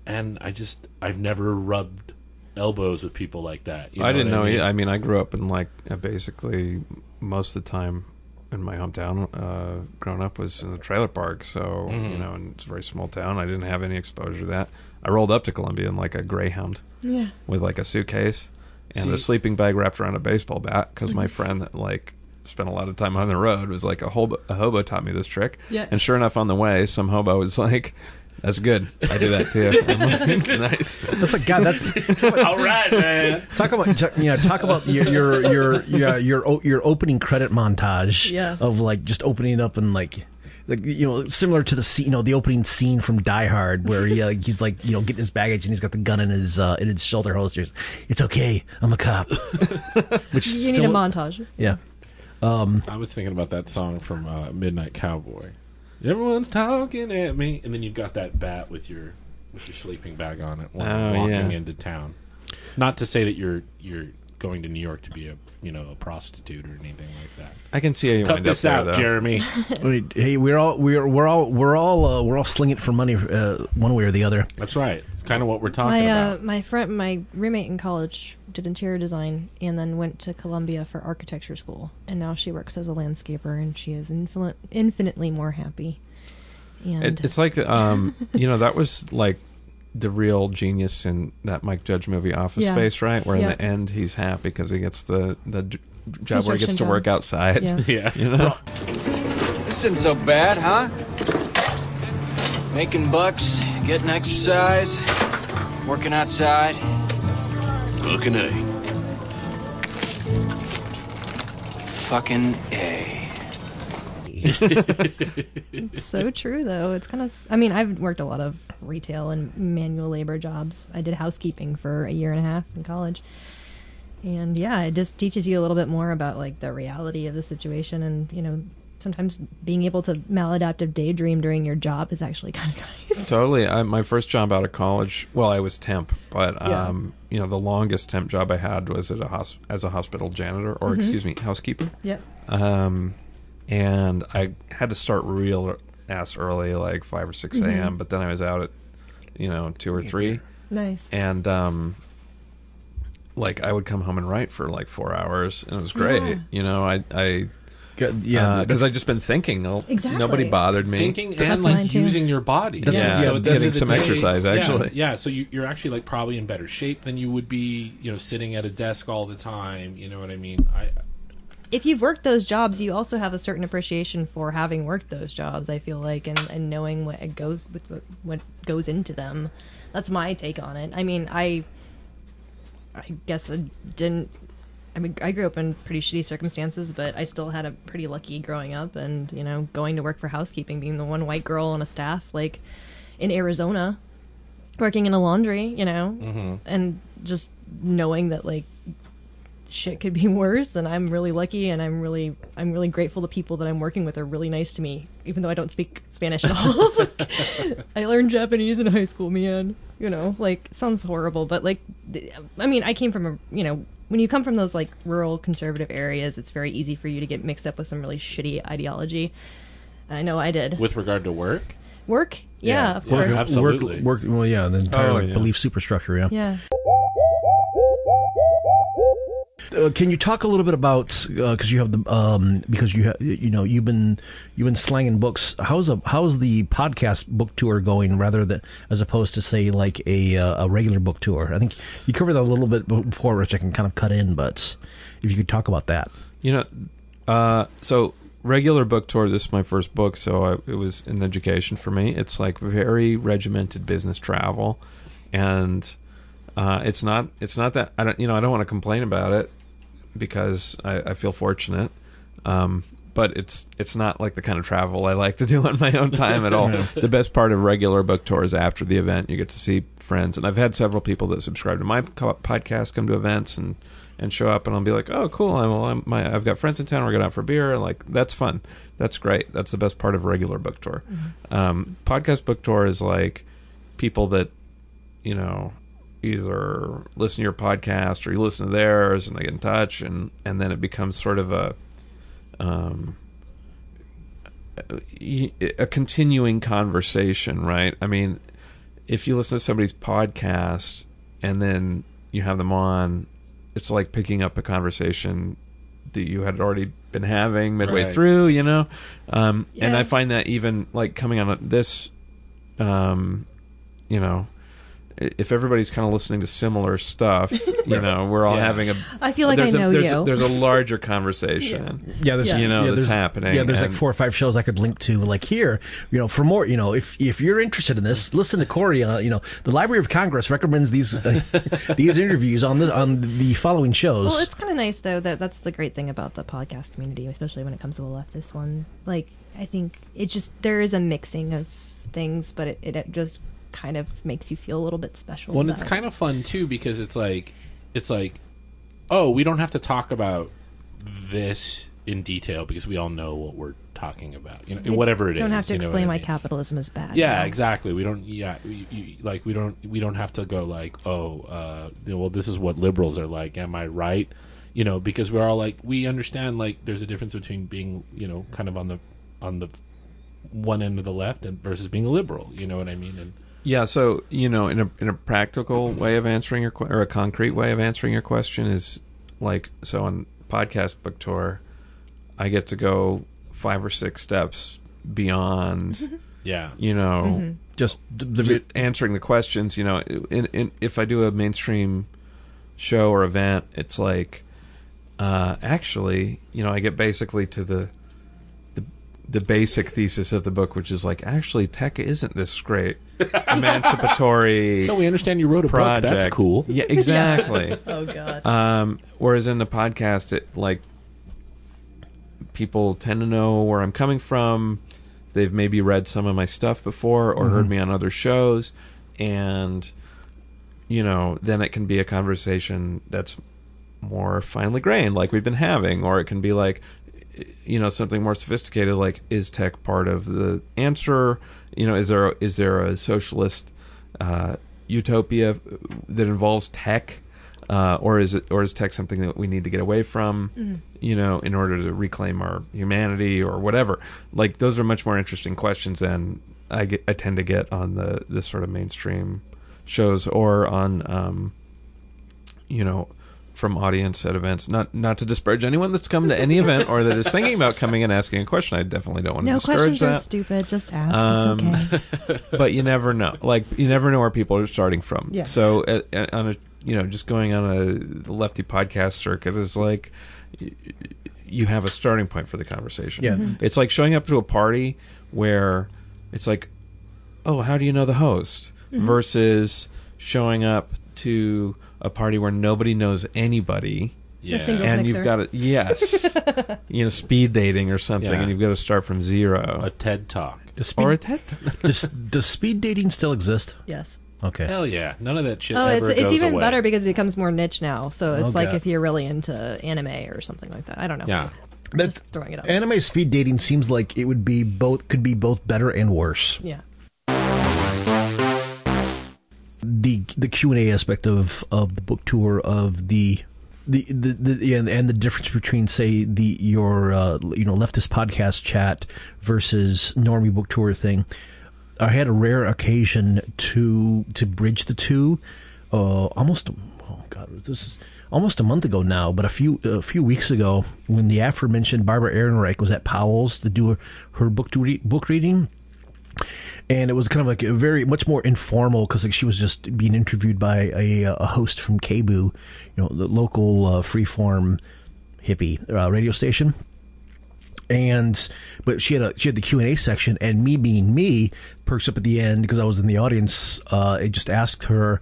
And I just I've never rubbed elbows with people like that. you I didn't know. mean? I mean, I grew up in like basically most of the time in my hometown. Uh, growing up was in a trailer park, so Mm-hmm. you know, and it's a very small town. I didn't have any exposure to that. I rolled up to Columbia in like a Greyhound Yeah. with like a suitcase and a sleeping bag wrapped around a baseball bat because Mm-hmm. my friend that like spent a lot of time on the road was like a hobo, a hobo taught me this trick. Yeah. And sure enough, on the way, some hobo was like. That's good. I do that too. Like, nice. That's like God. That's All right, man. talk about you know talk about your your your your your, your opening credit montage Yeah. of like just opening up and like. Like you know, similar to the scene, you know, the opening scene from Die Hard, where he, uh, he's like, you know, getting his baggage and he's got the gun in his uh, in his shoulder holsters. It's okay, I'm a cop. Which is You need a montage. Yeah, I was thinking about that song from uh, Midnight Cowboy. Everyone's talking at me, and then you've got that bat with your with your sleeping bag on it, while Oh, walking yeah. into town. Not to say that you're you're going to New York to be a you know a prostitute or anything like that. I can see how you Cut wind up this there, out, though. Jeremy. Wait, hey, we're all we're we're all we're all uh, we're all slinging it for money uh, one way or the other. That's right. It's kind of what we're talking my uh, about. my friend, my roommate in college did interior design and then went to Columbia for architecture school, and now she works as a landscaper, and she is infinite, infinitely more happy. And It, it's like um, you know that was like the real genius in that Mike Judge movie Office Yeah. Space, right? Where Yeah. in the end he's happy because he gets the the j- job where he gets to job. work outside. Yeah. yeah. You know, This isn't so bad, huh? Making bucks, getting exercise, working outside. Fucking A. Fucking A. So true, though. It's kind of. I mean, I've worked a lot of retail and manual labor jobs. I did housekeeping for a year and a half in college, and yeah, it just teaches you a little bit more about like the reality of the situation, and you know, sometimes being able to maladaptive daydream during your job is actually kind of nice. totally. I, my first job out of college, well, I was temp, but Yeah. um, you know, the longest temp job I had was at a hos- as a hospital janitor, or Mhm. excuse me, housekeeper. Yep. Um, and I had to start real ass early, like five or 6 Mhm. a.m. But then I was out at, you know, two or three. Nice. And um, like I would come home and write for like four hours, and it was great. Yeah. You know, I I yeah, because that's- I just been thinking. oh, Exactly. Nobody bothered me. Thinking But- and like using your body. That's- Yeah. yeah, at getting end of the some exercise, yeah, actually. Yeah, so you, you're actually like probably in better shape than you would be, you know, sitting at a desk all the time. You know what I mean? I if you've worked those jobs, you also have a certain appreciation for having worked those jobs. I feel like, and, and knowing what it goes with what, what goes into them. That's my take on it. I mean, I, I guess I didn't. I mean, I grew up in pretty shitty circumstances, but I still had a pretty lucky growing up, and you know, going to work for housekeeping, being the one white girl on a staff, like in Arizona, working in a laundry, you know, Mhm. and just knowing that like shit could be worse and i'm really lucky and i'm really i'm really grateful the people that i'm working with are really nice to me even though i don't speak spanish at all i learned japanese in high school man you know like sounds horrible but like i mean i came from a you know when you come from those like rural conservative areas it's very easy for you to get mixed up with some really shitty ideology i know i did with regard to work. work yeah, of course Work, work, well, yeah, the entire Oh, like, yeah. belief superstructure. Yeah. yeah Uh, can you talk a little bit about because you have the um, because you have you know you've been you've been slanging books. How's a how's the podcast book tour going rather than as opposed to say like a uh, a regular book tour? I think you covered that a little bit before, which I can kind of cut in. But if you could talk about that, You know, uh, so regular book tour. This is my first book, so I, it was an education for me. It's like very regimented business travel, and uh, it's not. It's not that I don't. You know, I don't want to complain about it because I, I feel fortunate. Um, but it's it's not like the kind of travel I like to do on my own time at all. The best part of regular book tours after the event, you get to see friends, and I've had several people that subscribe to my co- podcast come to events and and show up, and I'll be like, oh, cool, I'm, well, I'm my I've got friends in town. We're going out for beer. and Like that's fun. That's great. That's the best part of a regular book tour. Um, podcast book tour is like people that you know either listen to your podcast or you listen to theirs and they get in touch and and then it becomes sort of a um a, a continuing conversation right? I mean if you listen to somebody's podcast and then you have them on it's like picking up a conversation that you had already been having midway Right. through you know? Um and i find that even like coming on this um you know i- if everybody's kind of listening to similar stuff, you know, we're all Yeah. having a. I feel like there's I know a, there's you. A, there's a larger conversation. yeah, there's you know yeah, that's there's- happening. Yeah, there's like four or five shows I could link to. Like here, you know, for more, you know, if if you're interested in this, listen to Corey. Uh, you know, the Library of Congress recommends these uh, these interviews on the on the following shows. Well, it's kind of nice though that that's the great thing about the podcast community, especially when it comes to the leftist one. Like, I think it just there is a mixing of things, but it, it just kind of makes you feel a little bit special. Well, and it's kind of fun too because it's like, it's like, oh, we don't have to talk about this in detail because we all know what we're talking about. You know, You whatever it is. don't have to you know what explain I why mean? capitalism is bad. Yeah, know? exactly. We don't. Yeah, we, you, like we don't. We don't have to go like, oh, uh, well, this is what liberals are like. Am I right? You know, because we're all like, we understand like there's a difference between being, you know, kind of on the on the one end of the left and versus being a liberal. You know what I mean? And Yeah, so you know, in a in a practical way of answering your que- or a concrete way of answering your question is like so on podcast book tour, I get to go five or six steps beyond. Yeah. you know, Mhm. Just d- the- ju- answering the questions. You know, in, in if I do a mainstream show or event, it's like uh, actually, you know, I get basically to the the the basic thesis of the book, which is like actually tech isn't this great emancipatory. So we understand you wrote a book. That's cool. Yeah, exactly. Oh, God. Um, whereas in the podcast, it like people tend to know where I'm coming from. They've maybe read some of my stuff before or heard Mhm. me on other shows, and you know, then it can be a conversation that's more finely grained, like we've been having, or it can be like, you know, something more sophisticated, like is tech part of the answer? You know, is there is there a socialist uh, utopia that involves tech, uh, or is it or is tech something that we need to get away from? Mhm. You know, in order to reclaim our humanity or whatever. Like those are much more interesting questions than I get, I tend to get on the the sort of mainstream shows or on um, you know from audience at events. Not not to disparage anyone that's come to any event or that is thinking about coming and asking a question. I definitely don't want to No discourage questions are stupid. Just ask. Um, it's okay. but you never know. Like you never know where people are starting from. Yeah. So uh, on a you know just going on a lefty podcast circuit is like you have a starting point for the conversation. Yeah. Mhm. It's like showing up to a party where it's like, oh, how do you know the host? Mhm. Versus showing up to a party where nobody knows anybody. Yeah. A and mixer. you've got to yes, you know, speed dating or something, Yeah. and you've got to start from zero. A TED talk. Does speed, or a TED does, does speed dating still exist? Yes. Okay. Hell yeah! None of that shit Oh, it's ever it's goes even away. better because it becomes more niche now. So it's Oh, like God. if you're really into anime or something like that. I don't know. Yeah. That's Just throwing it up. Anime speed dating seems like it would be both could be both better and worse. Yeah. The Q and A aspect of of the book tour of the the the, the and, and the difference between say the your uh, you know leftist podcast chat versus normie book tour thing. I had a rare occasion to to bridge the two. Uh, almost oh god, this is almost a month ago now, but a few a few weeks ago when the aforementioned Barbara Ehrenreich was at Powell's to do her, her book to read, book reading, and it was kind of like a very much more informal because like she was just being interviewed by a, a host from KBOO, you know, the local uh, freeform hippie uh, radio station. And but she had a she had the Q and A section, and me being me perks up at the end because I was in the audience. Uh, it just asked her,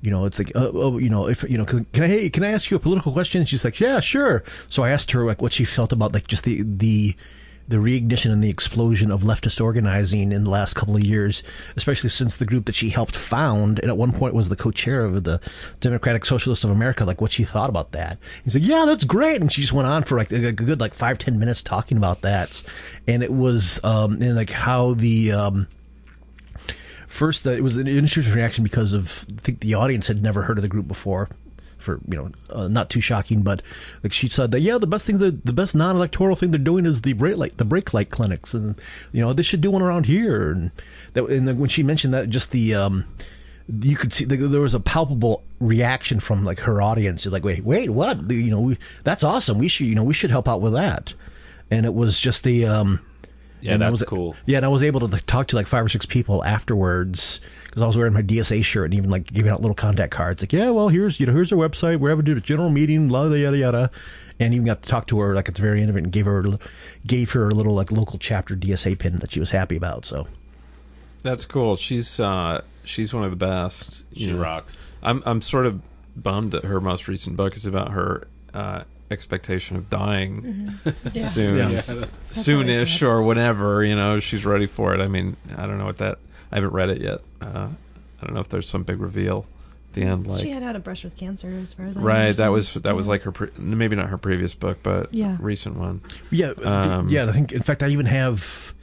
you know, it's like, uh, oh, you know, if you know, can, can I hey, can I ask you a political question? And she's like, yeah, sure. So I asked her like what she felt about like just the the the reignition and the explosion of leftist organizing in the last couple of years, especially since the group that she helped found and at one point was the co-chair of the Democratic Socialists of America, like what she thought about that. He's like, yeah, that's great. And she just went on for like a good like five, ten minutes talking about that. And it was, um, and like how the, um, first uh, it was an interesting reaction because of I think the audience had never heard of the group before. For you know, uh, not too shocking, but like she said that yeah, the best thing, the, the best non-electoral thing they're doing is the brake light, the brake light clinics, and you know they should do one around here. And that, and then when she mentioned that, just the um, you could see like, there was a palpable reaction from like her audience. Like, wait, wait, what? You know, we, that's awesome. We should, you know, we should help out with that. And it was just the um, Yeah, and I was, cool. Yeah, and I was able to like, talk to like five or six people afterwards because I was wearing my DSA shirt and even like giving out little contact cards. Like, yeah, well, here's you know here's our website. We're having do a general meeting, la da yada yada, and even got to talk to her like at the very end of it and gave her a gave her a little like local chapter DSA pin that she was happy about. So That's cool. She's uh, she's one of the best. She rocks. I'm I'm sort of bummed that her most recent book is about her uh, expectation of dying Mhm. Yeah. soon, Yeah, that's- that's soonish or whenever. You know, she's ready for it. I mean, I don't know what that. I haven't read it yet. Uh, I don't know if there's some big reveal at the end. Like she had had a brush with cancer, as far as I right, that was that was like her pre- maybe not her previous book, but Yeah. recent one. Yeah, Um, yeah. I think, in fact, I even have.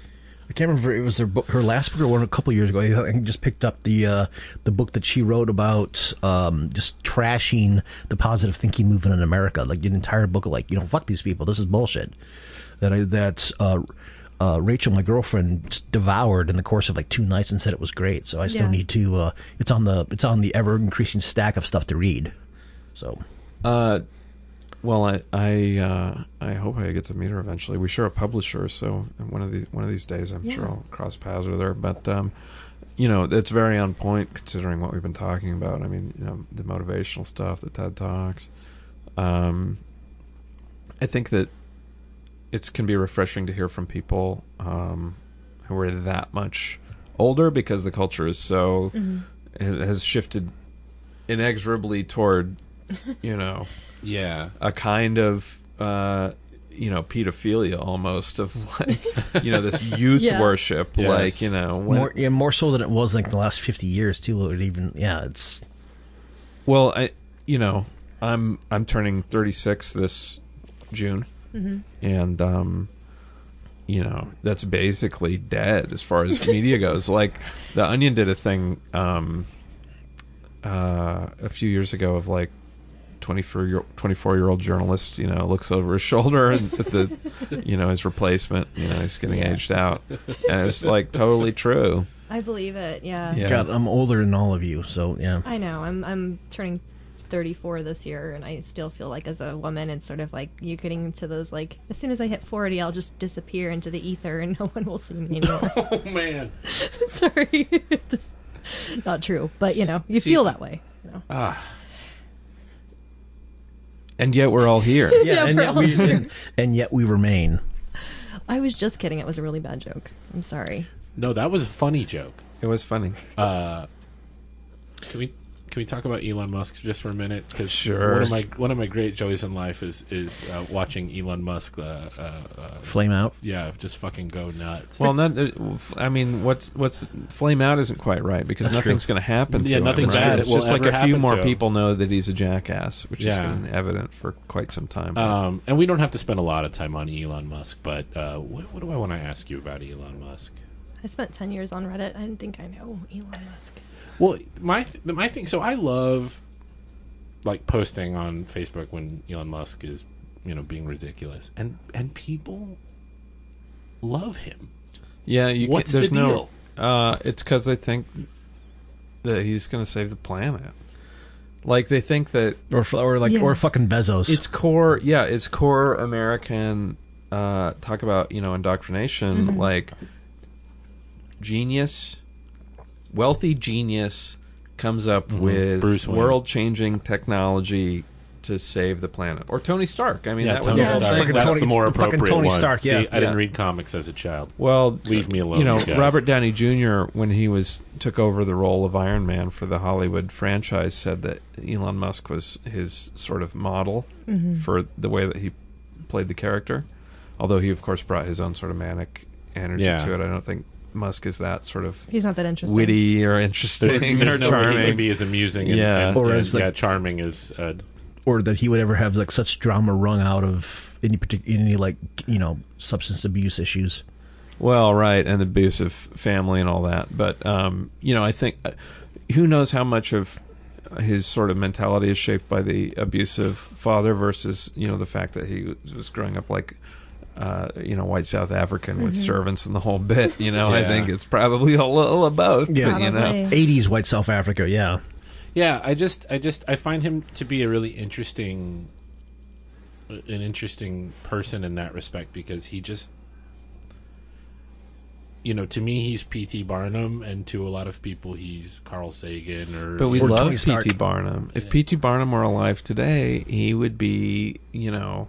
I can't remember if it was her, book, her last book or one a couple years ago. I just picked up the uh, the book that she wrote about um, just trashing the positive thinking movement in America. Like an entire book of like, you know, fuck these people. This is bullshit. That I that uh, uh, Rachel, my girlfriend, just devoured in the course of like two nights and said it was great. So I still Yeah. need to. Uh, it's on the it's on the ever increasing stack of stuff to read. So Uh, well, I I uh, I hope I get to meet her eventually. We share a publisher, so one of these one of these days, I'm sure I'll cross paths with her. But um, you know, it's very on point considering what we've been talking about. I mean, you know, the motivational stuff, the TED talks. Um, I think that it can be refreshing to hear from people um, who are that much older because the culture is so Mhm. it has shifted inexorably toward you know Yeah. a kind of uh you know pedophilia almost of like you know this youth Yeah. worship Yes. like you know when, more yeah, more so than it was like the last fifty years too. It even yeah, it's well i you know i'm i'm turning 36 this june Mhm. and um you know that's basically dead as far as media goes like the onion did a thing um uh a few years ago of like 24 year 24 year old journalist you know looks over his shoulder and at the you know his replacement you know he's getting Yeah. aged out and it's like totally true I believe it. Yeah. Yeah. God, I'm older than all of you, so yeah. I know. I'm I'm turning 34 this year, and I still feel like as a woman, it's sort of like you getting into those like as soon as I hit 40, I'll just disappear into the ether, and no one will see me anymore. Oh man. Sorry, This- not true, but you know, you See- feel that way. You know? Ah. And yet we're all here Yeah, Yeah, and, we're yet all- we, and, and yet we remain. I was just kidding. It was a really bad joke. I'm sorry. No, that was a funny joke. it was funny Uh, can we can we talk about Elon Musk just for a minute? Because Sure. One of my one of my great joys in life is is uh, watching Elon Musk. Uh, uh, uh, Flame out. yeah, just fucking go nuts. well not i mean what's what's flame out isn't quite right because nothing's going to happen to Yeah, him nothing right? bad it's will just like a few more people know that he's a jackass which Yeah. has been evident for quite some time Um, and we don't have to spend a lot of time on Elon Musk, but uh, what, what do I want to ask you about Elon Musk? I spent 10 years on Reddit. I didn't think I know Elon Musk. Well, my th- my thing. So I love like posting on Facebook when Elon Musk is you know being ridiculous, and and people love him. Yeah, you What's can, there's the no. deal? Uh, it's because they think that he's going to save the planet. Like they think that Or, f- or like Yeah. or fucking Bezos. it's core. Yeah, it's core American. Uh, talk about you know indoctrination. Mhm. Like genius, wealthy genius comes up Mhm. with Bruce world-changing technology to save the planet. Or Tony Stark. I mean, yeah, that was Tony Yeah, the Stark. thing. fucking That's Tony- the more appropriate Tony one. Stark, yeah. See, I didn't read comics as a child. Well, Leave me alone, You know, you guys. Robert Downey Jr. when he was took over the role of Iron Man for the Hollywood franchise said that Elon Musk was his sort of model Mhm. for the way that he played the character. Although he of course brought his own sort of manic energy Yeah. to it. I don't think Musk is that sort of He's not that interesting. witty or interesting or there's no way he charming. can be as amusing and, Yeah. and, Or and, as, like- yeah, charming as uh, or that he would ever have like such drama wrung out of any particular any like you know substance abuse issues. Well, right, and the abusive family and all that. But um, you know, I think uh, who knows how much of his sort of mentality is shaped by the abusive father versus you know the fact that he was growing up like uh, you know white South African with Mhm. servants and the whole bit. You know, I think it's probably a little of both. Yeah. but, you know, Eighties white South Africa, yeah. Yeah, I just, I just, I find him to be a really interesting, an interesting person in that respect because he just, you know, to me he's P.T. Barnum, and to a lot of people he's Carl Sagan or. But we Or love P.T. Barnum. If Yeah. P.T. Barnum were alive today, he would be, you know,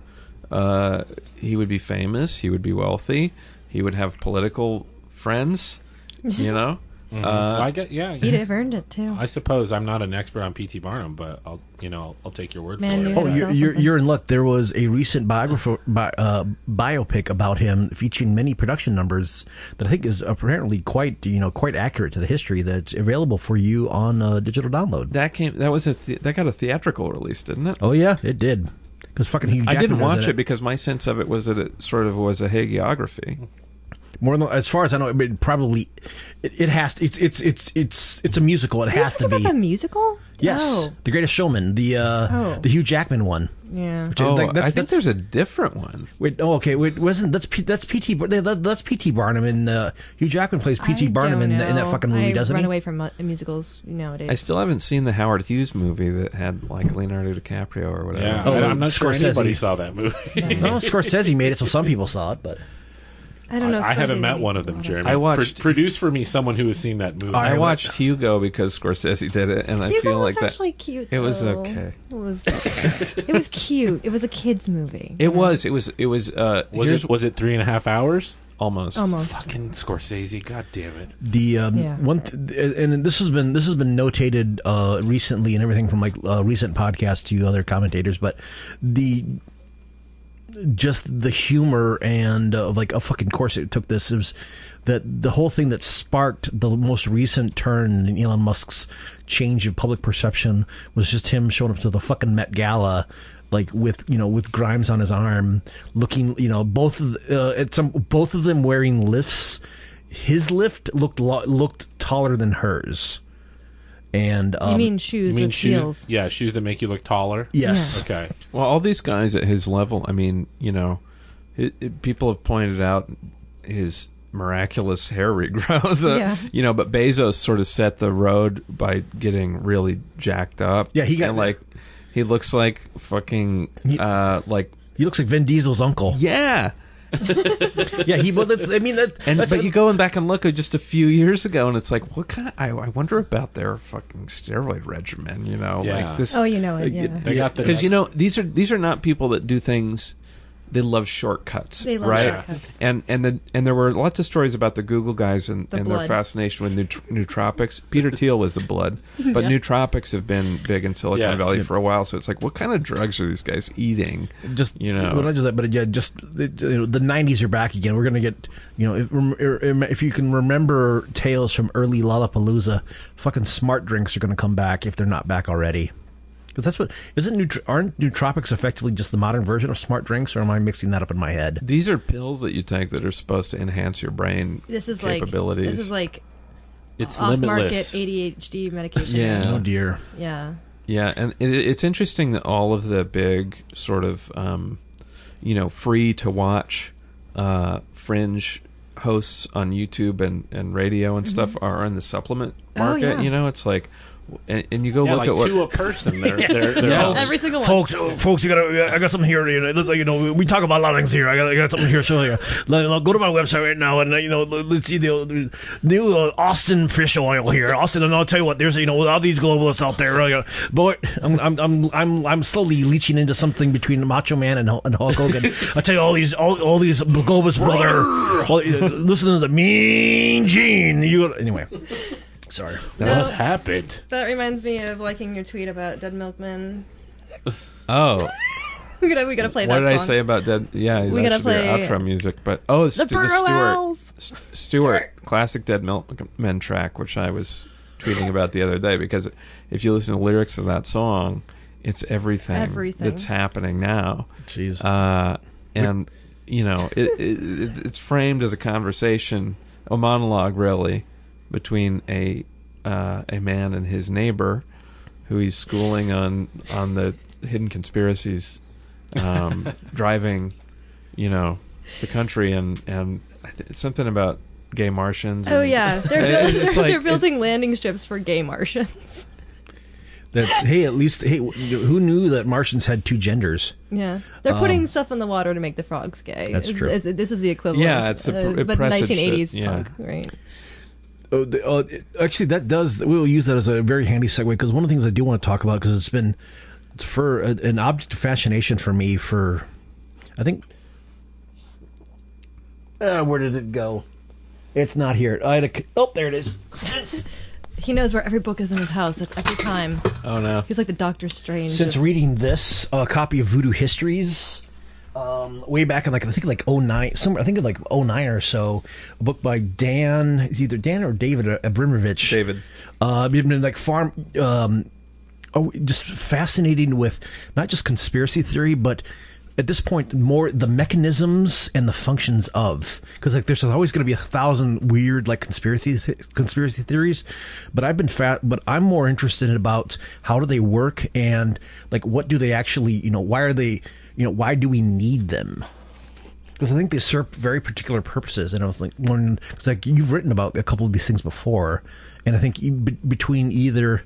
uh, he would be famous. He would be wealthy. He would have political friends. You know, Mhm. Uh, Well, I get yeah. He'd have earned it too. I suppose I'm not an expert on P.T. Barnum, but I'll you know I'll, I'll take your word Man for it. Oh, you're, you're, you're in luck. There was a recent biographer, bi, uh, biopic about him featuring many production numbers that I think is apparently quite, you know, quite accurate to the history that's available for you on uh, digital download. That came. That was a. The, that got a theatrical release, didn't it? Oh yeah, it did. Because fucking Hugh I didn't watch in it because my sense of it was that it sort of was a hagiography. More than as far as I know, it probably it, it has. To, it's it's it's it's it's a musical. It Are you has to be. about the musical? Yes, Oh. The Greatest Showman, the uh, Oh. the Hugh Jackman one. Yeah. Which Oh, like, that's- I think that's- there's a different one. Wait, oh, okay. Wait, wasn't that's P, that's PT Bar- that, that's PT Barnum and uh, Hugh Jackman plays PT Barnum don't in, in that fucking movie, I doesn't run he? away from mu- musicals nowadays. I still haven't seen the Howard Hughes movie that had like Leonardo DiCaprio or whatever. Yeah, Oh, I- I'm not sure anybody saw that movie. well, Scorsese made it, so some people saw it, but I don't know. I, haven't met one of them, Jeremy. I watched- Pro- produce for me someone who has seen that movie. I watched Hugo because Scorsese did it, and I feel was like that. actually cute. It was though. okay. It was. it was cute. It was a kids movie. It was. It was. It was. Uh, Was it was it three and a half hours? almost? Almost. Fucking Scorsese, god damn it! the um, Yeah. one th- and this has been this has been notated uh, recently and everything from like uh, recent podcasts to other commentators, but the just the humor and uh, like a fucking course it took this. It was that the whole thing that sparked the most recent turn in Elon Musk's change of public perception was just him showing up to the fucking Met Gala like with you know with Grimes on his arm looking you know both uh, at some both of them wearing lifts. His lift looked lo- looked taller than hers and um, you mean shoes You mean with shoes? heels? Yeah, shoes that make you look taller. yes Okay. Well, all these guys at his level. I mean, you know, it, it- people have pointed out his miraculous hair regrowth. uh, Yeah. You know, but Bezos sort of set the road by getting really jacked up. Yeah, he got- and, like. He looks like fucking uh like he looks like Vin Diesel's uncle yeah. yeah he well that's, I mean that And that's but you go back and look at just a few years ago, and it's like, what kind of? I, I wonder about their fucking steroid regimen. You know, Yeah. like this. Oh, you know it. Yeah. They got because you know these are these are not people that do things. They love shortcuts, They love right? shortcuts. And and the and there were lots of stories about the Google guys and, The and their fascination with neut- nootropics. Peter Thiel was the blood, but Yeah. nootropics have been big in Silicon Yes. Valley for a while. So it's like, what kind of drugs are these guys eating? just You know. well, not just that, but yeah, just the, you know, the '90s are back again. We're gonna get you know if, er- if you can remember tales from early Lollapalooza, fucking smart drinks are gonna come back if they're not back already. Because that's what isn't Neutr- aren't nootropics effectively just the modern version of smart drinks, or am I mixing that up in my head? These are pills that you take that are supposed to enhance your brain This is capabilities. like this is like it's off-market limitless. ADHD medication. Yeah. Oh dear. Yeah. Yeah, and it, it's interesting that all of the big sort of, um, you know, free to watch uh, fringe hosts on YouTube and, and radio and stuff are in the supplement Mm-hmm. Oh, market. yeah. You know, it's like, and, and you go Yeah, look like at what. two a person. They're they're, they're Yeah. all- Every single one. Folks, uh, folks, you gotta. I got something here. You know, you know, we talk about a lot of things here. I got, I got something here. So, yeah, Let- let- go to my website right now, and uh, you know, let- let's see the, the new uh, Austin fish oil here. Austin, and I'll tell you what. There's, you know, all these globalists out there. Uh, boy, I'm, I'm, I'm, I'm, I'm slowly leeching into something between Macho Man and, and Hulk Hogan. I tell you, all these, all, all these globalist brother. all, uh, listen to the Mean Gene. You anyway. Sorry. what happened? That reminds me of liking your tweet about Dead Milkman. oh, We gotta we gotta play what that did song. I say about Dead? Yeah, We that gotta should be our play outro music. But oh, The Stu- the Burrow Stuart, S- Stuart, classic Dead Milkmen track, which I was tweeting about the other day because if you listen to the lyrics of that song, it's everything, Everything. that's happening now. Jeez. Uh, and you know, it, it, it, it's framed as a conversation, a monologue, really, between a uh, a man and his neighbor, who he's schooling on on the hidden conspiracies, um, driving, you know, the country, and and it's something about gay Martians. Oh and- yeah, they're It- buil- it's they're, like- they're building landing strips for gay Martians. That's hey. At least hey. Who knew that Martians had two genders? Yeah, they're putting stuff in the water to make the frogs gay. That's It's- true. it's- this is the equivalent. Yeah, it's a pr- uh, but presaged it, 1980s yeah. punk, right? The, it- actually, that does. We will use that as a very handy segue because one of the things I do want to talk about because it's been it's for a, an object of fascination for me for I think. Uh, where did it go? It's not here. I had a, oh, there it is. Since He knows where every book is in his house at every time. Oh no. He's like the Doctor Strange. since of- reading this, a copy of Voodoo Histories, um, way back in like I think like 09, somewhere I think in like 09 or so, a book by Dan, is either Dan or David Aaronovitch. David. Uh, like farm, um, oh, just fascinating with not just conspiracy theory, but at this point more the mechanisms and the functions of because like there's always going to be a thousand weird like conspiracy conspiracy theories but i've been fat but i'm more interested in about how do they work and like what do they actually you know why are they you know why do we need them because I think they serve very particular purposes. And I was like, one, because like you've written about a couple of these things before, and I think be- between either,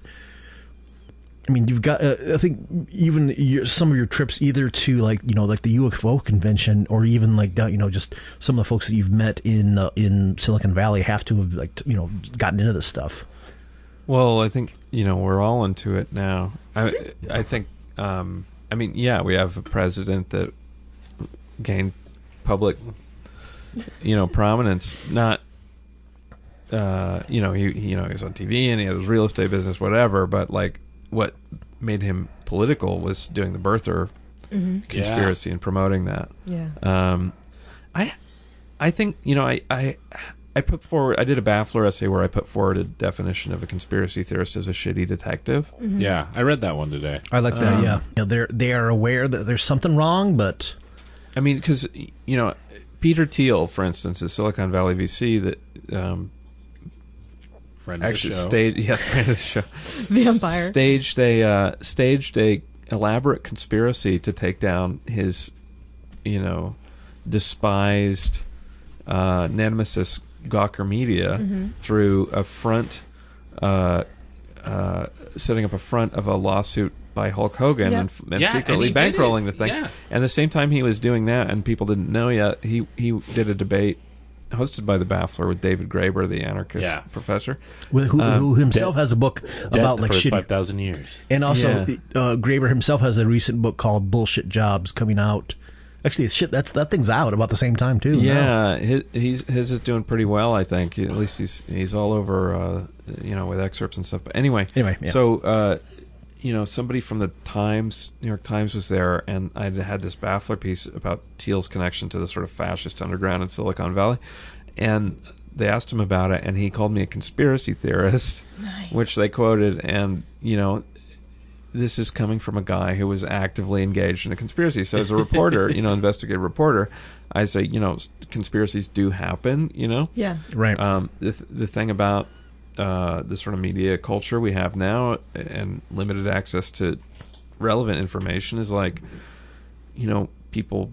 I mean, you've got, uh, I think even your, some of your trips either to like you know like the UFO convention or even like down, you know just some of the folks that you've met in uh, in Silicon Valley have to have like you know gotten into this stuff. Well, I think you know we're all into it now. I I think um, I mean yeah, we have a president that gained public you know prominence. Not uh, you know he, he you know he was on TV and he had his real estate business, whatever. But like what made him political was doing the birther Mhm. conspiracy and promoting that. Yeah. Um, I I think you know I I. I put forward. I did a Baffler essay where I put forward a definition of a conspiracy theorist as a shitty detective. Mhm. Yeah, I read that one today. I like that. Um, yeah, yeah, they're they are aware that there's something wrong, but I mean, because you know, Peter Thiel, for instance, the Silicon Valley VC that um, Friend of the actually show. staged, yeah, friend of the show, The Empire. staged a uh, staged a elaborate conspiracy to take down his, you know, despised uh, nemesis Gawker Media Mhm. through a front, uh, uh, setting up a front of a lawsuit by Hulk Hogan Yeah. and, and Yeah, secretly and bankrolling the thing. Yeah. And the same time he was doing that, and people didn't know yet, he he did a debate hosted by the Baffler with David Graeber, the anarchist Yeah. professor, with, who, Um, who himself has a book about like for shitty five thousand years. And also, Yeah. uh, Graeber himself has a recent book called "Bullshit Jobs" coming out. Actually, shit. That's that thing's out about the same time too. now. Yeah, his, he's his is doing pretty well, I think. At least he's he's all over, uh, you know, with excerpts and stuff. But anyway, Anyway, yeah. so uh, you know, somebody from the Times, New York Times, was there, and I had this Baffler piece about Thiel's connection to the sort of fascist underground in Silicon Valley, and they asked him about it, and he called me a conspiracy theorist, Nice. which they quoted, and you know. This is coming from a guy who was actively engaged in a conspiracy. So, as a reporter, you know, investigative reporter, I say, you know, conspiracies do happen. You know, Yeah. right. um, the th- the thing about uh, the sort of media culture we have now and limited access to relevant information is like, you know, people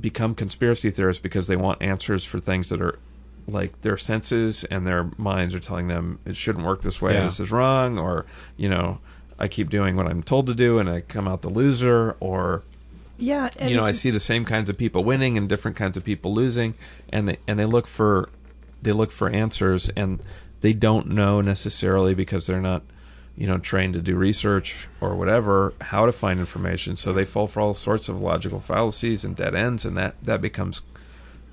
become conspiracy theorists because they want answers for things that are like their senses and their minds are telling them it shouldn't work this way. Yeah. This is wrong, or you know, I keep doing what I'm told to do and I come out the loser, or Yeah. And you know, I see the same kinds of people winning and different kinds of people losing, and they and they look for they look for answers, and they don't know necessarily because they're not you know trained to do research or whatever how to find information. So they fall for all sorts of logical fallacies and dead ends, and that that becomes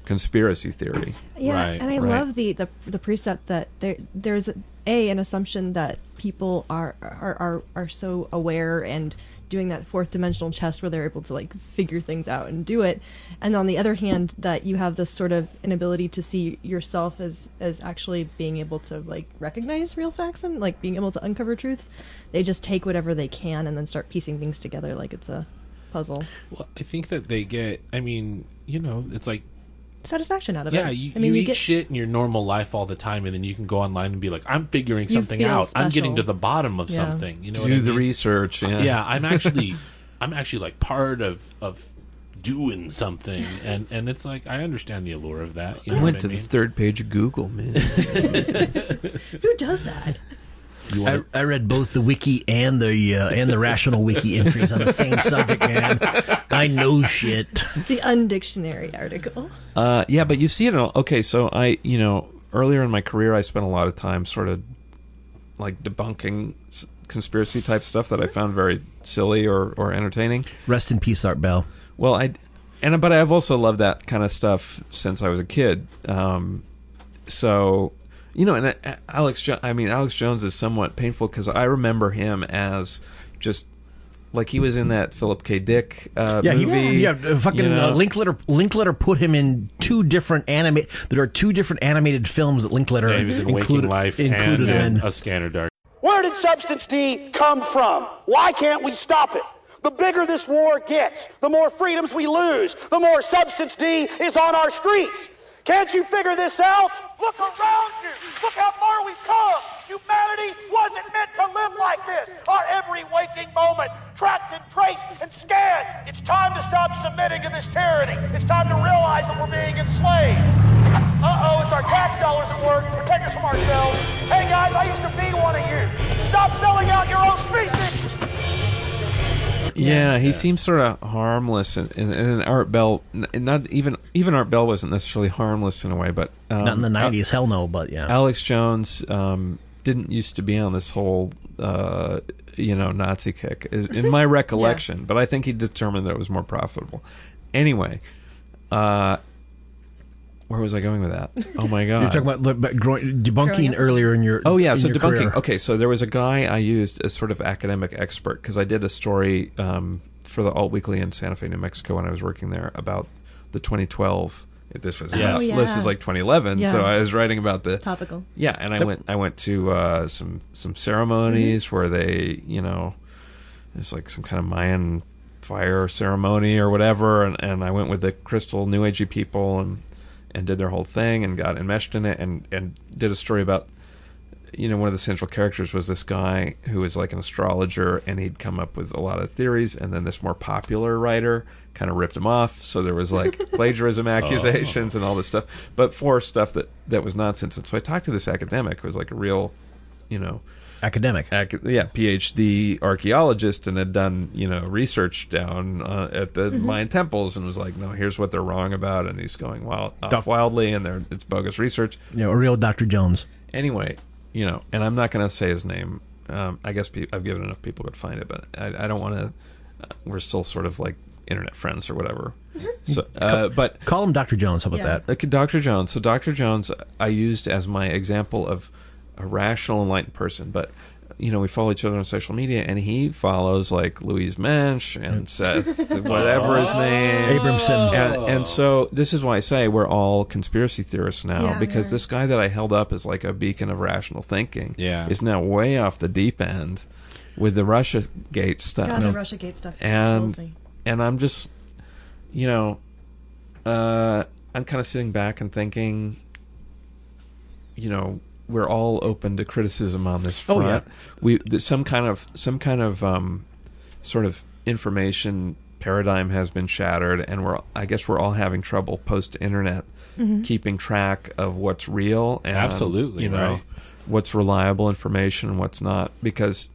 conspiracy theory. Yeah, Right, and I right. love the, the the precept that there there's a an assumption that people are are are, are so aware and doing that fourth dimensional chess where they're able to like figure things out and do it and on the other hand that you have this sort of inability to see yourself as as actually being able to like recognize real facts and like being able to uncover truths they just take whatever they can and then start piecing things together like it's a puzzle Well, I think that they get. I mean, you know, it's like satisfaction out of yeah, it you, i mean you, you, eat get shit in your normal life all the time, and then you can go online and be like, "I'm figuring something feel out. I'm getting to the bottom of Yeah. something." You know, do what I the mean? research. Yeah, yeah i'm actually i'm actually like part of of doing something and and it's like i understand the allure of that you know I went what to I the third page of Google, man. who does that You I, wanna- I read both the wiki and the uh, and the rational wiki entries on the same subject, man. I know shit. the undictionary article Uh, yeah, but you see it. All, okay, so I, you know, earlier in my career, I spent a lot of time sort of like debunking conspiracy type stuff that I found very silly or, or entertaining. Rest in peace, Art Bell. Well, I and but I've also loved that kind of stuff since I was a kid. Um, so you know, and uh, Alex, jo- I mean, Alex Jones is somewhat painful because I remember him as just like he was in that Philip K. Dick uh, Yeah, movie. he, yeah, uh, fucking you know? uh, Linklater. Linklater put him in two different animate. There are two different animated films that Linklater Yeah, he was in Waking included, Life included and him in. A Scanner Dark. Where did Substance D come from? Why can't we stop it? The bigger this war gets, the more freedoms we lose, the more Substance D is on our streets. Can't you figure this out? Look around you. Look how far we've come. Humanity wasn't meant to live like this. Our every waking moment, tracked and traced and scanned. It's time to stop submitting to this tyranny. It's time to realize that we're being enslaved. Uh-oh, it's our tax dollars at work. Protect us from ourselves. Hey guys, I used to be one of you. Stop selling out your own species. Yeah, he seems sort of harmless, and, and, and Art Bell, n- not even even Art Bell wasn't necessarily harmless in a way, but um, Not in the nineties, hell no. But yeah, Alex Jones um, didn't used to be on this whole, uh, you know, Nazi kick, in my recollection. But I think he determined that it was more profitable. Anyway, uh, where was I going with that? Oh my god! you're talking about, about debunking earlier in your. Oh yeah, so debunking. career. Okay, so there was a guy I used as sort of academic expert because I did a story um, for the Alt Weekly in Santa Fe, New Mexico, when I was working there about the 2012. This was Yeah. Oh, this yeah. was like 2011, Yeah. so I was writing about the Topical. yeah, and I went I went to uh, some some ceremonies where they you know it's like some kind of Mayan fire ceremony or whatever, and, and I went with the crystal New Agey people and and did their whole thing and got enmeshed in it and and did a story about you know one of the central characters was this guy who was like an astrologer and he'd come up with a lot of theories and then this more popular writer kind of ripped him off. So there was like plagiarism oh. accusations and all this stuff but for stuff that that was nonsense. And so i talked to this academic who was like a real you know academic. ac- yeah phd archaeologist and had done you know research down uh, at the mayan temples and was like no here's what they're wrong about and he's going wild off Doc- wildly and they're it's bogus research You know, a real Dr. Jones. anyway, you know, and I'm not going to say his name. Um, I guess pe- I've given enough people could find it, but I, I don't want to. Uh, we're still sort of like internet friends or whatever. So, uh, but Call him Dr. Jones. How about Yeah. that? Dr. Jones. So Dr. Jones, I used as my example of a rational, enlightened person, but. You know, we follow each other on social media, and he follows like Louise Mensch and Seth, whatever his name, Abramson. and, and so this is why I say we're all conspiracy theorists now Yeah, because yeah. this guy that I held up as like a beacon of rational thinking Yeah. is now way off the deep end with the Russia Gate stuff. God, the Russia Gate stuff And- kills me. And I'm just, you know, uh, I'm kind of sitting back and thinking, you know, we're all open to criticism on this Oh, front. yeah. We there's some kind of some kind of um, sort of information paradigm has been shattered, and we're I guess we're all having trouble post internet keeping track of what's real and Absolutely, you know right. what's reliable information and what's not because.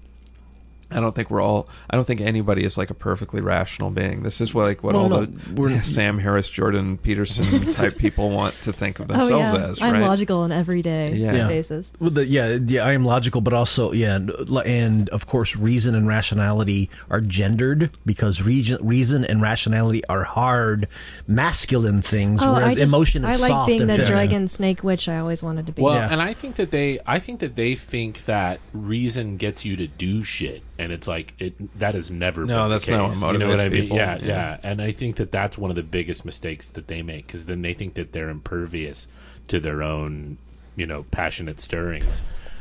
I don't think we're all. I don't think anybody is like a perfectly rational being. This is what like what Well, all no, the we're- Sam Harris, Jordan Peterson type people want to think of Oh themselves yeah, as. I'm logical on everyday Yeah. Yeah. basis. Well, the, yeah, yeah, I am logical, but also, yeah, and, and of course, reason and rationality are gendered because reason, reason and rationality are hard, masculine things, Oh, whereas I just, emotion is I like soft being the feminine. dragon snake witch I always wanted to be. Well, Yeah. and I think that they, I think that they think that reason gets you to do shit, and it's like it that has never. No, been that's the not case. what You know what motivates I mean? people. Yeah, yeah, Yeah. And I think that that's one of the biggest mistakes that they make because then they think that they're impervious to their own, you know, passionate stirrings.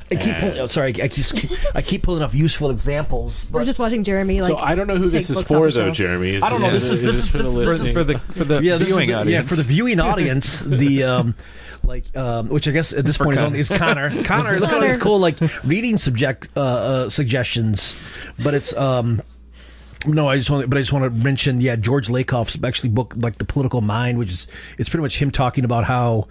I keep And- pulling, oh, sorry, I keep, I keep pulling up useful examples. We're just watching Jeremy like. so I don't know who this is for, off though. Jeremy. Is I don't know, this is- is this is- for the this for, listening? for the for the yeah, viewing the, audience. yeah, for the viewing audience, the um, like, um, which I guess at this For point is, Connor. only, is Connor. Connor, look at all these cool like reading subject uh, uh, suggestions, but it's um. No, I just want, but I just want to mention, yeah, George Lakoff's actually book, like the Political Mind, which is it's pretty much him talking about how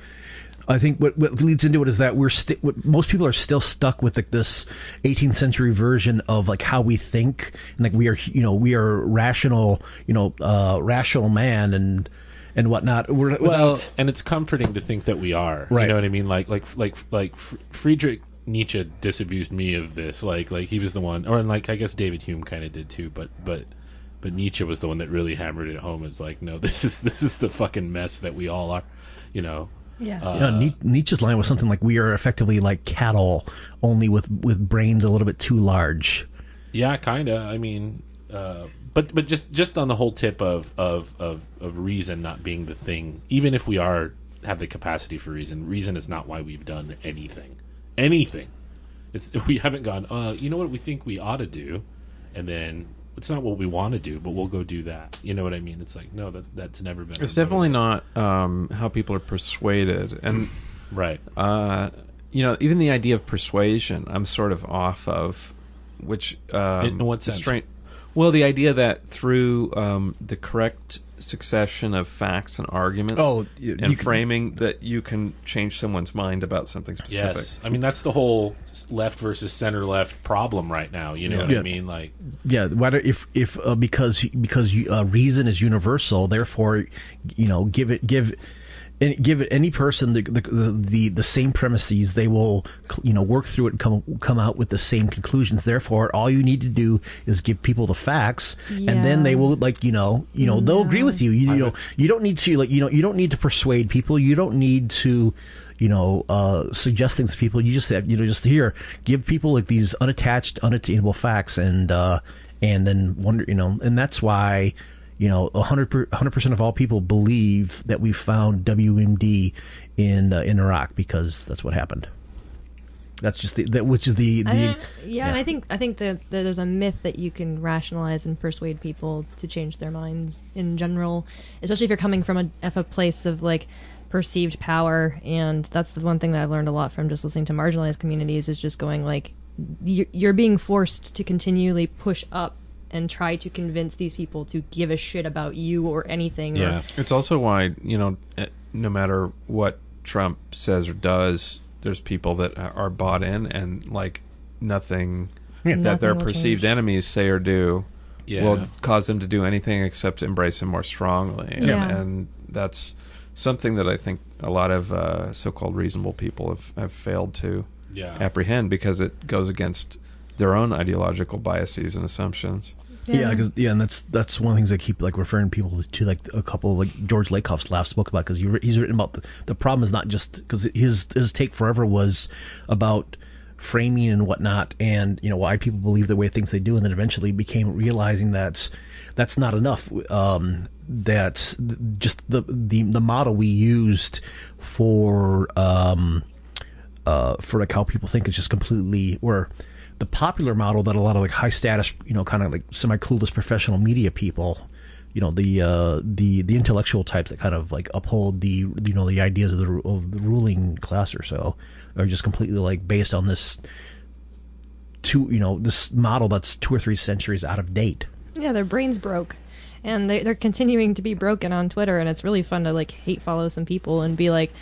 I think what, what leads into it is that we're sti- what, most people are still stuck with like this 18th century version of like how we think and like we are you know we are rational you know uh, rational man and and whatnot. We're well, without- and it's comforting to think that we are. Right. You know what I mean? Like, like, like, like Friedrich Nietzsche disabused me of this. Like, like he was the one, or and like I guess David Hume kind of did too. But, but, but Nietzsche was the one that really hammered it home. Is like, no, this is this is the fucking mess that we all are. You know. Yeah. Uh, Yeah, Ni- Nietzsche's line was something like, "We are effectively like cattle, only with with brains a little bit too large." Yeah, kind of. I mean, uh, but but just just on the whole tip of, of of of reason not being the thing. Even if we are have the capacity for reason, reason is not why we've done anything. Anything. It's we haven't gone. Uh, you know what we think we ought to do, and then it's not what we want to do, but we'll go do that. You know what I mean? It's like no, that that's never been. It's definitely not um, how people are persuaded, and right. Uh, you know, even the idea of persuasion, I'm sort of off of. Which um, In what sense? Well, the idea that through um, the correct succession of facts and arguments, Oh, you- and you can- framing, that you can change someone's mind about something specific. Yes, I mean that's the whole left versus center left problem right now. You know Yeah. what I mean? Like, Yeah, whether if if uh, because because uh, reason is universal, therefore, you know, give it give. And give it any person the, the the the same premises, they will you know work through it and come come out with the same conclusions. Therefore, all you need to do is give people the facts, and then they will like you know you know they'll agree with you. You, you know you don't need to like you know you don't need to persuade people. You don't need to you know, uh, suggest things to people. You just have, you know, just here, give people like these unattached, unattainable facts and, uh, and then wonder, you know, and that's why, you know, a hundred percent of all people believe that we found WMD in, uh, in Iraq because that's what happened. That's just the, that, which is the, the, don't- yeah, and I think I think that, that there's a myth that you can rationalize and persuade people to change their minds in general, especially if you're coming from a, of a place of like perceived power. And that's the one thing that I've learned a lot from just listening to marginalized communities is just going like you're being forced to continually push up and try to convince these people to give a shit about you or anything. Or, It's also why, you know, eh, no matter what Trump says or does, there's people that are bought in and like nothing Yeah. that Nothing their perceived change. enemies say or do Yeah. will cause them to do anything except embrace him more strongly. And, Yeah. and that's something that I think a lot of uh, so-called reasonable people have, have failed to Yeah. apprehend because it goes against their own ideological biases and assumptions. Yeah, because yeah, and that's that's one of the things I keep like referring people to, like a couple of, like George Lakoff's last book about because he's written about the, the problem is not just because his his take forever was about framing and whatnot, and you know why people believe the way things they do, and then eventually became realizing that that's not enough. Um, that just the the the model we used for um uh for like how people think is just completely or the popular model that a lot of like high status, you know, kind of like semi clueless professional media people, you know, the uh, the the intellectual types that kind of like uphold the you know the ideas of the of the ruling class or so are just completely like based on this two you know this model that's two or three centuries out of date. Yeah, their brains broke. And they, they're continuing to be broken on Twitter, and it's really fun to like hate follow some people and be like,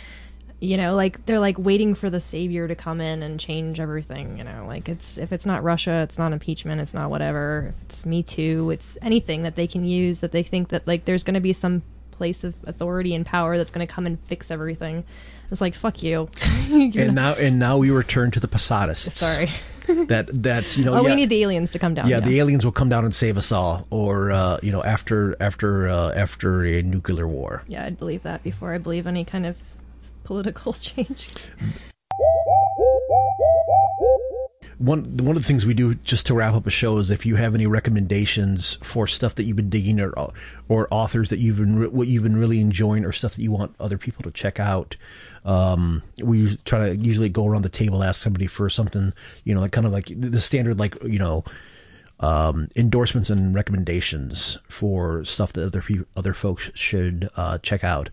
you know, like they're like waiting for the savior to come in and change everything. You know, like it's if it's not Russia, it's not impeachment, it's not whatever. If it's Me Too, it's anything that they can use that they think that like there's going to be some place of authority and power that's going to come and fix everything. It's like fuck you. And not- now and now we return to the Posadists. sorry. that that's you know oh, yeah, we need the aliens to come down. yeah, the aliens will come down and save us all, or uh, you know after after uh, after a nuclear war. yeah, I'd believe that before I believe any kind of political change. One one of the things we do just to wrap up a show is if you have any recommendations for stuff that you've been digging or or authors that you've been what you've been really enjoying or stuff that you want other people to check out. Um, we try to usually go around the table ask somebody for something you know like kind of like the standard like you know um, endorsements and recommendations for stuff that other other folks should uh, check out.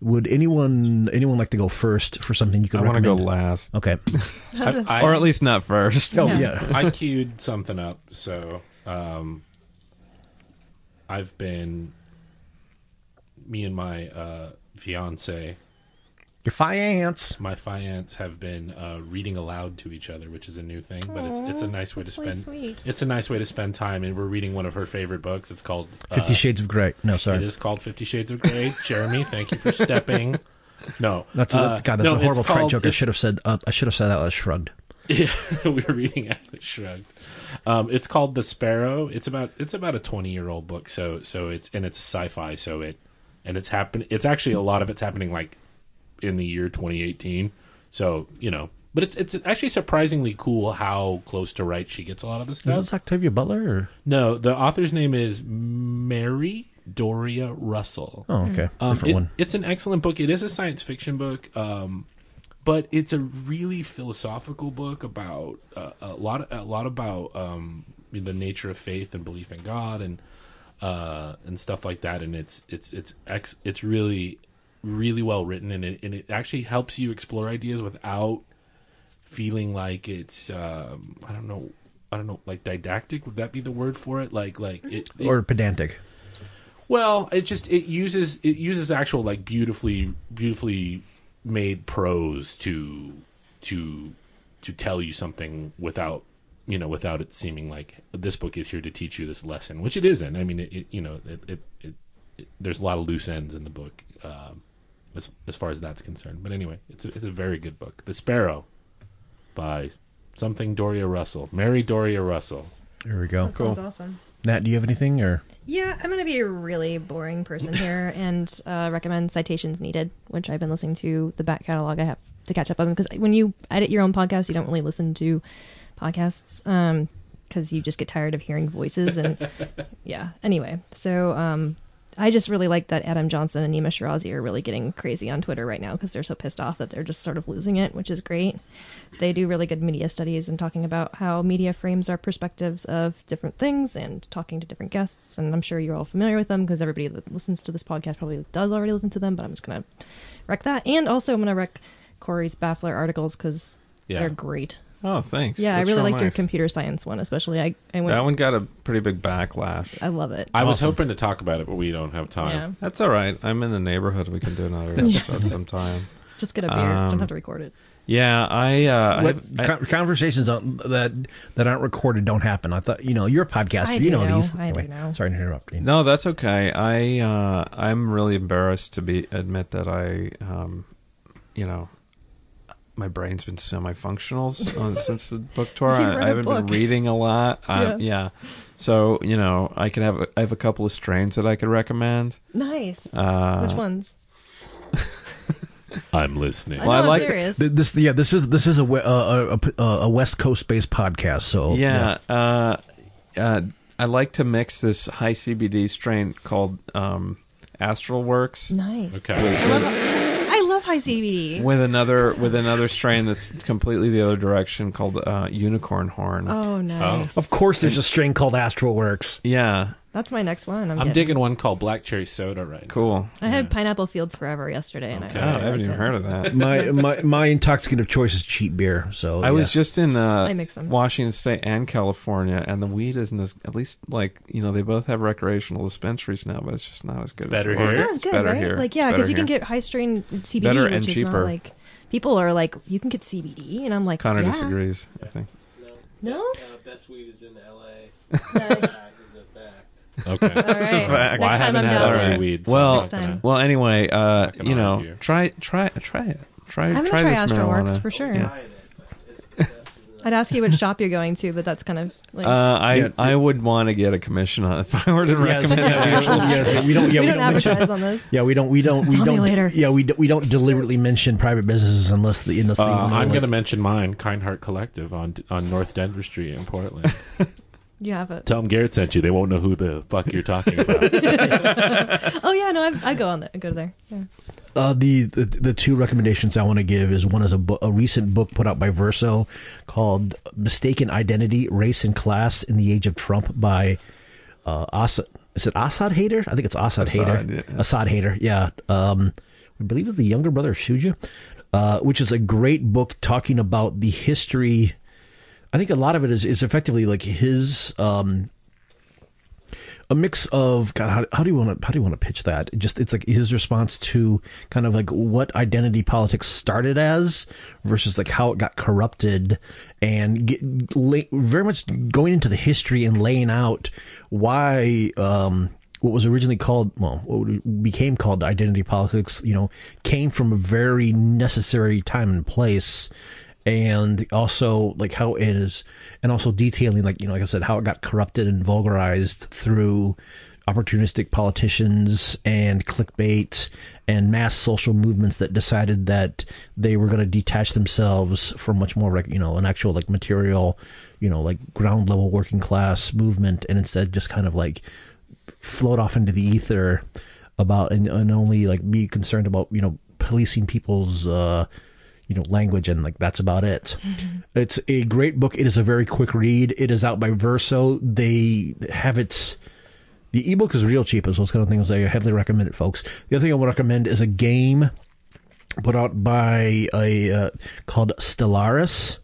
Would anyone anyone like to go first for something you could I want to go last. Okay. I- I- or at least not first. Oh, yeah. I queued something up, so um, I've been me and my uh, fiance, Your fiance. my fiance, have been uh, reading aloud to each other, which is a new thing, but it's it's a nice way to that's really spend. sweet. It's a nice way to spend time, and we're reading one of her favorite books. It's called Fifty uh, Shades of Grey. No, sorry. It is called Fifty Shades of Grey. Jeremy, thank you for stepping. No, That's a, uh, God. That's no, a it's horrible fright called- joke. I it's- should have said. Uh, I should have said that. I shrugged. Yeah, we were reading Atlas Shrugged. Um, it's called The Sparrow. It's about it's about a twenty year old book. So so it's and it's sci fi. So it and it's happen. It's actually a lot of it's happening like in the year 2018. So you know, but it's it's actually surprisingly cool how close to right she gets a lot of this stuff. Is this Octavia Butler or? No, the author's name is Mary Doria Russell. Oh, okay. Um, Different it- one. It's an excellent book. It is a science fiction book, um, but it's a really philosophical book about uh, a lot. A lot about um, the nature of faith and belief in God and uh, and stuff like that. And it's it's it's ex- it's really really well written, and it and it actually helps you explore ideas without feeling like it's um, I don't know. I don't know, like didactic. Would that be the word for it? Like, like it, it Or pedantic. well, it just it uses it uses actual like beautifully beautifully made prose to to to tell you something without you know without it seeming like this book is here to teach you this lesson, which it isn't. I mean, it, it you know it, it, it, it there's a lot of loose ends in the book um, as as far as that's concerned. But anyway, it's a, it's a very good book. The Sparrow by something Doria Russell, Mary Doria Russell. There we go. That sounds awesome. Nat, do you have anything or? Yeah, I'm going to be a really boring person here and uh, recommend Citations Needed, which I've been listening to the back catalog. I have to catch up on them because when you edit your own podcast, you don't really listen to podcasts because you just get tired of hearing voices. And yeah, anyway, so um, I just really like that Adam Johnson and Nima Shirazi are really getting crazy on Twitter right now because they're so pissed off that they're just sort of losing it, which is great. They do really good media studies and talking about how media frames our perspectives of different things and talking to different guests. And I'm sure you're all familiar with them because everybody that listens to this podcast probably does already listen to them, but I'm just going to wreck that. And also, I'm going to wreck Corey's Baffler articles because Yeah. they're great. Oh, thanks. Yeah, That's I really real liked your computer science one, especially. I, I went, That one got a pretty big backlash. I love it. I was hoping to talk about it, but we don't have time. Yeah. That's all right. I'm in the neighborhood. We can do another episode sometime. Just get a beer. Don't Um, have to record it. Yeah, I. Uh, What, I, I con- conversations that that aren't recorded don't happen. I thought you know you're a podcaster. I you do know, know. these. I do Anyway, know. Sorry to interrupt. you. No, that's okay. I uh, I'm really embarrassed to be admit that I, um, you know, my brain's been semi-functional uh, since the book tour. You I, read I a haven't been reading a lot. I, yeah, so you know, I can have a, I have a couple of strains that I could recommend. Nice. Uh, Which ones? I'm listening. I know, I'm serious. Th- This, yeah, this is this is a we- uh, a, a, a West Coast based podcast. So yeah, Uh, uh, I like to mix this high CBD strain called um, Astral Works. Nice. Okay. I love, I love high CBD. with another with another strain that's completely the other direction called uh, unicorn horn. Oh, nice. Of course, there's a strain called Astral Works. Yeah, That's my next one. I'm, I'm getting. digging one called Black Cherry Soda right now. cool. I had Pineapple Fields Forever yesterday, and Okay. I, Oh, I haven't liked even it. heard of that. My my my intoxicant of choice is cheap beer. So I was yeah. just in uh, I mix 'em. Washington State and California, and the weed isn't as at least like you know they both have recreational dispensaries now, but it's just not as good. better as here. It's Sounds good, better right? here. Like, It's yeah, better because you can here. get high strain CBD, Better which and is cheaper. not like people are like, you can get CBD, and I'm like, Connor yeah. disagrees. I think. No. No. Best weed is in L.A. Nice. Okay. All right. fact. Well, I Next time haven't I'm had down any there. weed. so Well, Next time. well. Anyway, uh, Fucking you know, argue. try try try it. Try I'm gonna try, try this Astral marijuana. Works for sure. Yeah. I'd ask you which shop you're going to, but that's kind of like Uh, I Yeah. I would want to get a commission on it if I were to Yeah, recommend yeah, an actual. yeah, we don't. Yeah, we, don't, mention- advertise on this. Yeah, we don't. We don't. We Tell me don't. later. Yeah, we don't, we don't deliberately mention private businesses unless the unless Uh, they I'm going to mention mine, Kind Heart Collective on on North Denver Street in Portland. You have it. Tell them Garrett sent you. They won't know who the fuck you're talking about. Oh yeah, no, I, I go on there. I go there. Yeah. Uh, the, the the two recommendations I want to give is one is a, bo- a recent book put out by Verso called "Mistaken Identity: Race and Class in the Age of Trump" by uh, Asad. Is it Asad Haider? I think it's Asad, Asad, Haider. yeah. Asad Haider. Yeah. Um, I believe it's the younger brother of Shuja, uh, which is a great book talking about the history. I think a lot of it is is effectively like his um, a mix of God. How, how do you want to how do you want to pitch that? Just it's like his response to kind of like what identity politics started as versus like how it got corrupted, and get, lay, very much going into the history and laying out why. Um, what was originally called, well, what became called identity politics, you know, came from a very necessary time and place and also like how it is and also detailing like you know like i said how it got corrupted and vulgarized through opportunistic politicians and clickbait and mass social movements that decided that they were going to detach themselves from much more like you know an actual like material you know like ground level working class movement and instead just kind of like float off into the ether about and, and only like be concerned about you know policing people's uh you know language and like that's about it it's a great book it is a very quick read it is out by verso they have it the ebook is real cheap as well. It's kind of things I heavily recommend it, folks. The other thing I would recommend is a game put out by a uh, called Stellaris,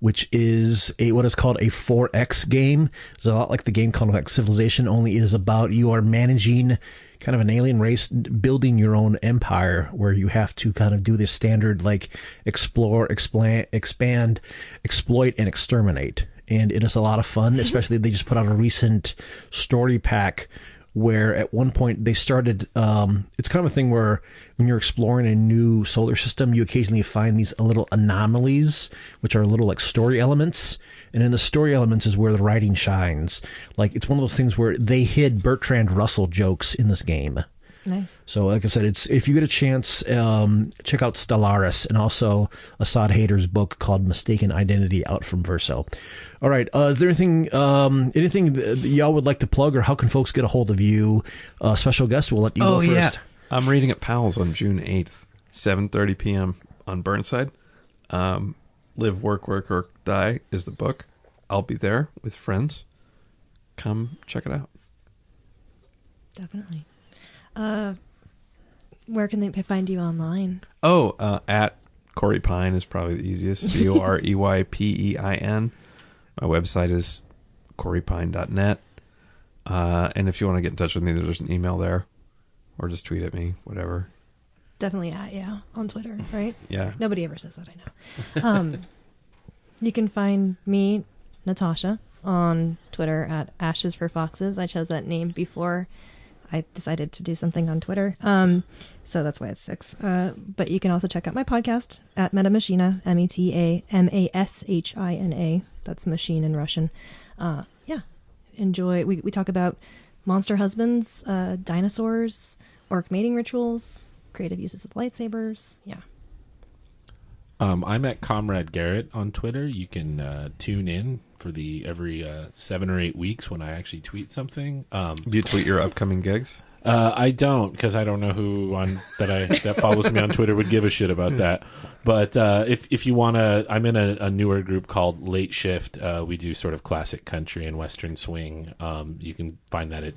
which is a what is called a 4X game. It's a lot like the game called like Civilization, only it is about you are managing kind of an alien race building your own empire where you have to kind of do this standard like explore, expand, expand, exploit, and exterminate. And it is a lot of fun, especially they just put out a recent story pack where at one point they started um, it's kind of a thing where when you're exploring a new solar system you occasionally find these little anomalies which are little like story elements and in the story elements is where the writing shines like it's one of those things where they hid bertrand russell jokes in this game Nice. so, like I said, it's if you get a chance, um, check out Stellaris and also Asad Haider's book called "Mistaken Identity" out from Verso. All right, uh, is there anything um, anything that y'all would like to plug, or how can folks get a hold of you? Uh, special guest, we'll let you oh go yeah. I'm reading at Powell's on June 8th, 7:30 p.m. on Burnside. Um, Live, work, work, or die is the book. I'll be there with friends. Come check it out. Definitely. Uh, where can they find you online? Oh, uh, at Corey Pein is probably the easiest. C O R E Y P E I N. My website is coreypein.net. Uh, and if you want to get in touch with me, there's an email there, or just tweet at me, whatever. Definitely at yeah on Twitter, right? Yeah. Nobody ever says that. I know. Um, you can find me, Natasha, on Twitter at Ashes for Foxes. I chose that name before I decided to do something on Twitter. Um, so that's why it's six. Uh, but you can also check out my podcast at Meta Mashina, M E T A M A S H I N A. That's machine in Russian. Uh, yeah. Enjoy. We, we talk about monster husbands, uh, dinosaurs, orc mating rituals, creative uses of lightsabers. Yeah. Um, I'm at Comrade Garrett on Twitter. You can uh, tune in for the every uh, seven or eight weeks when I actually tweet something. Um, Do you tweet your upcoming gigs? Uh, I don't because I don't know who on that I that follows me on Twitter would give a shit about that. But uh, if if you want to, I'm in a, a newer group called Late Shift. Uh, we do sort of classic country and western swing. Um, you can find that at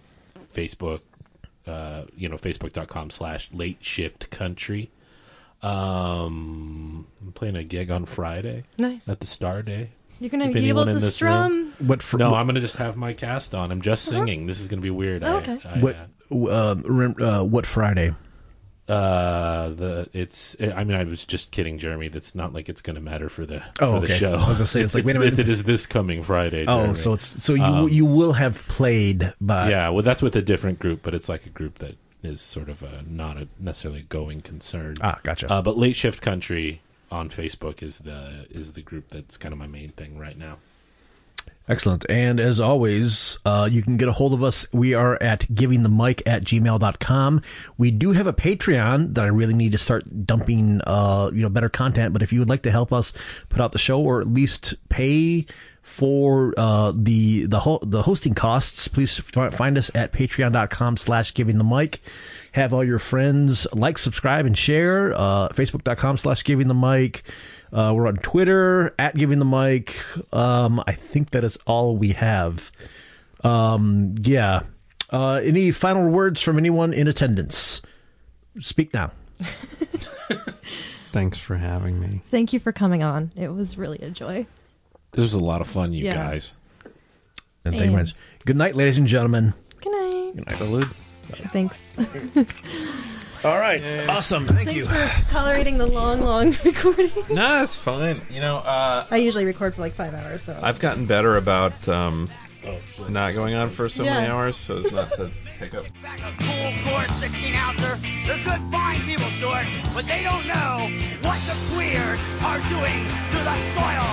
Facebook. Uh, you know, facebook.com slash late shift country. Um, I'm playing a gig on Friday. Nice. At the Star Day. You're gonna If be able to in this strum. room- What fr- no, what- I'm going to just have my cast on. I'm just singing. This is going to be weird. Oh, I- okay. I, what uh, rem- uh, what Friday? Uh, the it's. I mean, I was just kidding, Jeremy. That's not like it's going to matter for the Oh, for the okay. show. I was gonna say, it's like, wait a minute. It is this coming Friday. Oh, Jeremy. so it's so you Um, you will have played by yeah. Well, that's with a different group, but it's like a group that is sort of a, not a necessarily a going concern. Ah, gotcha. Uh, but Late Shift Country on Facebook is the is the group that's kind of my main thing right now. Excellent. And as always, uh, you can get a hold of us. We are at givingthemic at gmail.com. We do have a Patreon that I really need to start dumping, uh, you know, better content. But if you would like to help us put out the show or at least pay for, uh, the, the, ho- the hosting costs, please find us at patreon.com slash giving the mic. Have all your friends like, subscribe, and share. Uh, Facebook.com slash giving the mic. Uh, we're on Twitter at giving the mic. Um, I think that is all we have. Um, yeah. Uh, any final words from anyone in attendance? Speak now. Thanks for having me. Thank you for coming on. It was really a joy. This was a lot of fun, you Yeah. guys. And thank you very much. Good night, ladies and gentlemen. Good night. Good night. Salute. Thanks. All right. Awesome. Thank Thanks you. for tolerating the long, long recording. No, it's fine. You know, uh, I usually record for like five hours, so I've gotten better about um, not going on for so many Yeah. hours, so as not to take up. Full course 16 ouncer. They're good, fine people, Stuart, but they don't know what the queers are doing to the soil.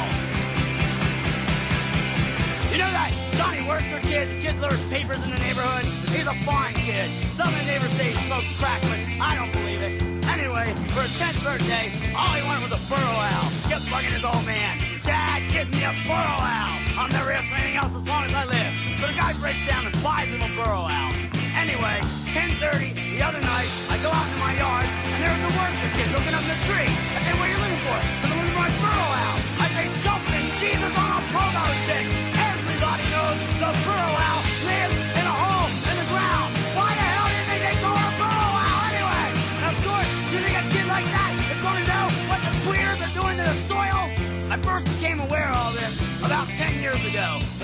You know that Johnny Work works for kids. Kid delivers papers in the neighborhood. He's a fine kid. Some of the neighbors say he smokes crack, for his 10th birthday, all he wanted was a burro owl. Kept bugging his old man. Dad, give me a burro owl. I'll never ask for anything else as long as I live. So the guy breaks down and buys him a burro owl. Anyway, 10.30 the other night, I go out in my yard, and there's the worker kid looking up in the tree. I what are you looking for? So I'm looking for my burro owl. I say, jumping Jesus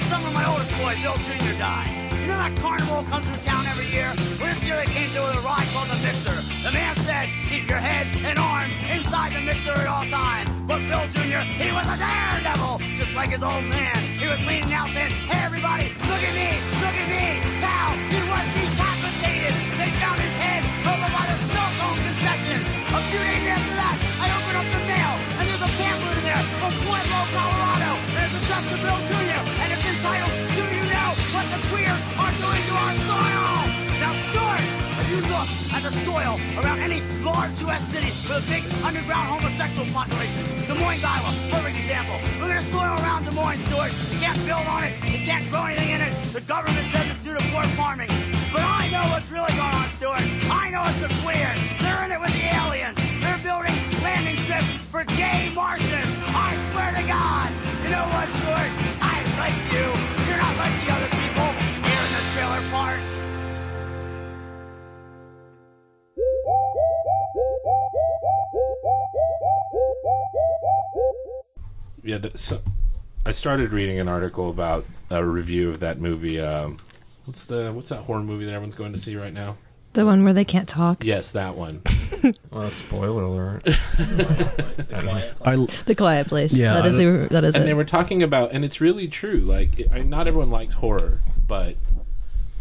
summer my oldest boy, Bill Jr., died. You know that carnival comes through town every year? Well, this year they came through with a ride called the Mixer. The man said, keep your head and arms inside the mixer at all times. But Bill Jr., he was a daredevil, just like his old man. He was leaning out saying, hey everybody, look at me, look at me. Pow, he was decapitated. They found his head over by the snow cone concession. A few days after that, I opened up the mail, and there's a pamphlet in there from Pueblo, Colorado. And it's to Bill soil around any large U.S. city with a big underground homosexual population, Des Moines, Iowa, perfect example. Look at the soil around Des Moines, Stuart. You can't build on it. You can't grow anything in it. The government says it's due to poor farming. But I know what's really going on, Stuart. I know it's the queers. They're in it with the aliens. They're building landing strips for gay Martians. Yeah, the, so, I started reading an article about a review of that movie. Um, what's the what's that horror movie that everyone's going to see right now? The one where they can't talk. Yes, that one. well, spoiler alert. I, The Quiet Place. Yeah, that is a, that is and it. they were talking about, and it's really true. Like, it- I, not everyone likes horror, but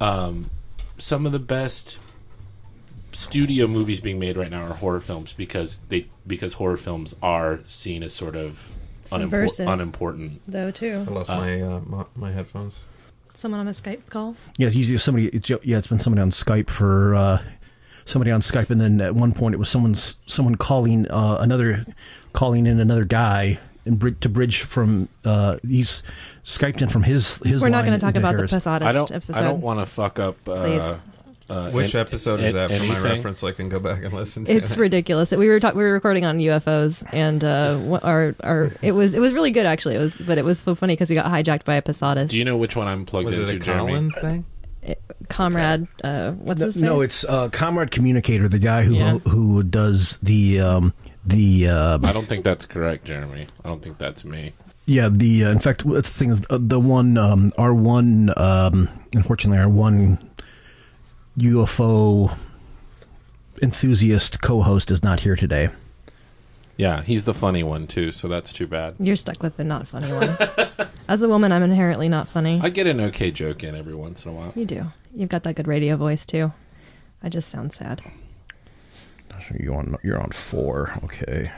um, some of the best studio movies being made right now are horror films because they because horror films are seen as sort of unimpor- unimportant. Though too. I lost Uh, my, uh, my my headphones. Someone on a Skype call. Yeah, it's usually somebody. It's, yeah, it's been somebody on Skype for uh, somebody on Skype, and then at one point it was someone's someone calling uh, another, calling in another guy and brid- to bridge from. Uh, he's skyped in from his his. We're not going to talk into about the hers. Posadist I don't. episode. I don't want to fuck up. Please. Uh, uh, Which an- episode is an- that for my reference so I can go back and listen to It's it? ridiculous. We were talk- we were recording on UFOs, and uh, our our it was it was really good actually. It was, but it was so funny because we got hijacked by a Posadist. Do you know which one I'm plugged Was it into, a Jeremy? Colin thing? comrade? Uh, what's No, his name? no, it's uh, Comrade Communicator, the guy who Yeah. who does the um, the uh, I don't think that's correct, Jeremy. I don't think that's me. Yeah, the uh, in fact, that's the thing is uh, the one um, our one um, unfortunately our one UFO enthusiast co-host is not here today. Yeah, he's the funny one too, so that's too bad. You're stuck with the not funny ones. As a woman, I'm inherently not funny. I get an okay joke in every once in a while. You do. You've got that good radio voice too. I just sound sad. You on you're on four, okay.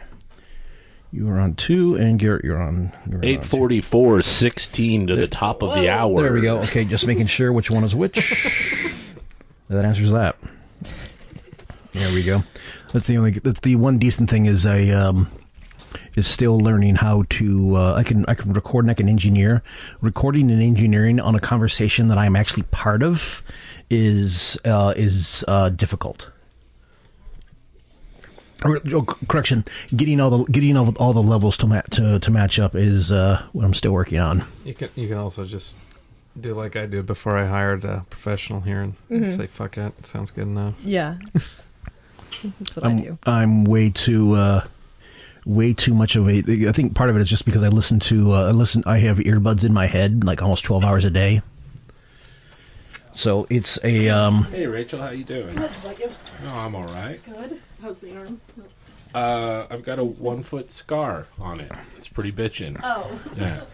You are on two, and Garrett, you're on you're on Eight forty four, sixteen to the top of the hour. There we go. Okay, just making sure which one is which. that answers that. There we go. That's the only. That's the one decent thing is I um, is still learning how to. Uh, I can I can record and I can engineer. Recording and engineering on a conversation that I'm actually part of is uh, is uh, difficult. Or, oh, correction, getting all the getting all, all the levels to, ma- to to match up is uh, what I'm still working on. You can you can also just do like I did before I hired a professional here and Mhm. say fuck it, it sounds good enough. Yeah. That's what I'm, I do. I'm way too uh, way too much of a. I think part of it is just because I listen to uh, I listen. I have earbuds in my head like almost twelve hours a day. So it's a um, Hey Rachel, how you doing? about you? Oh, I'm all right. Good. How's the arm? Uh, I've got a one foot scar on it. It's pretty bitchin'. Oh. Yeah.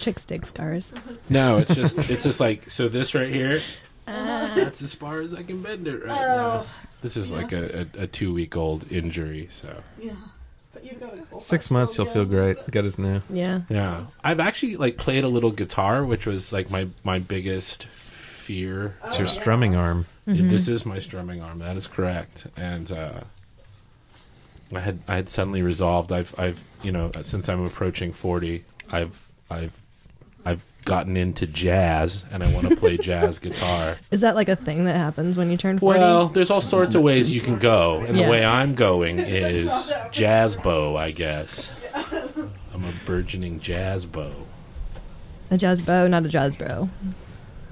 Chicks dig scars. No, it's just it's just like so. This right here, Uh, that's as far as I can bend it right Oh. now. This is like a, a, a two week old injury. So Yeah. But you got a Six months, you'll feel great. Got his new. Yeah. Yeah, I've actually like played a little guitar, which was like my my biggest fear. It's your strumming arm. Yeah, This is my strumming arm. That is correct. And uh, I had I had suddenly resolved. I've I've you know since I'm approaching forty, I've I've I've gotten into jazz, and I want to play jazz guitar. Is that like a thing that happens when you turn 40? Well, there's all sorts of ways you can go, and Yeah. the way I'm going is jazz bow, I guess. I'm a burgeoning jazz bow. a jazz bow, not a jazz bro.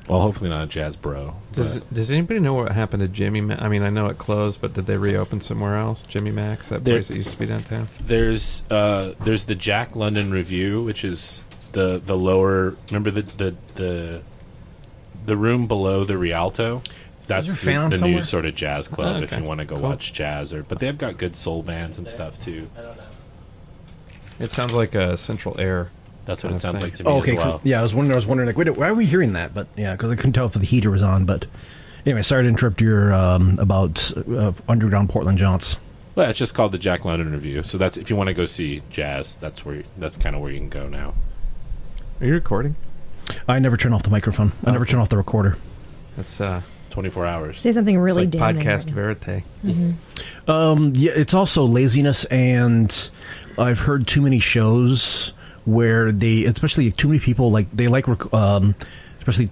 Well, hopefully not a jazz bro. Does but- Does anybody know what happened to Jimmy? Ma- I mean, I know it closed, but did they reopen somewhere else? Jimmy Mak's, that There- place that used to be downtown. There's uh, there's the Jack London Revue, which is the the lower. Remember the the the, the room below the Rialto. That's there the, fan the somewhere? new sort of jazz club Oh, if you want to go Cool. watch jazz. Or but they've got good soul bands and stuff too. It sounds like a Central Air. That's what it sounds thing. like to me Oh, okay. as well. Yeah, I was wondering. I was wondering, like, wait, why are we hearing that? But yeah, because I couldn't tell if the heater was on. But anyway, sorry to interrupt your um, about uh, underground Portland jaunts. Well, it's just called the Jack London Revue. So that's if you want to go see jazz, that's where that's kind of where you can go now. Are you recording? I never turn off the microphone. I never turn off the recorder. That's uh, 24 hours. Say something really it's like damning. podcast right now. verite. Um, yeah, it's also laziness, and I've heard too many shows where they, especially too many people, like they like, rec- um, especially.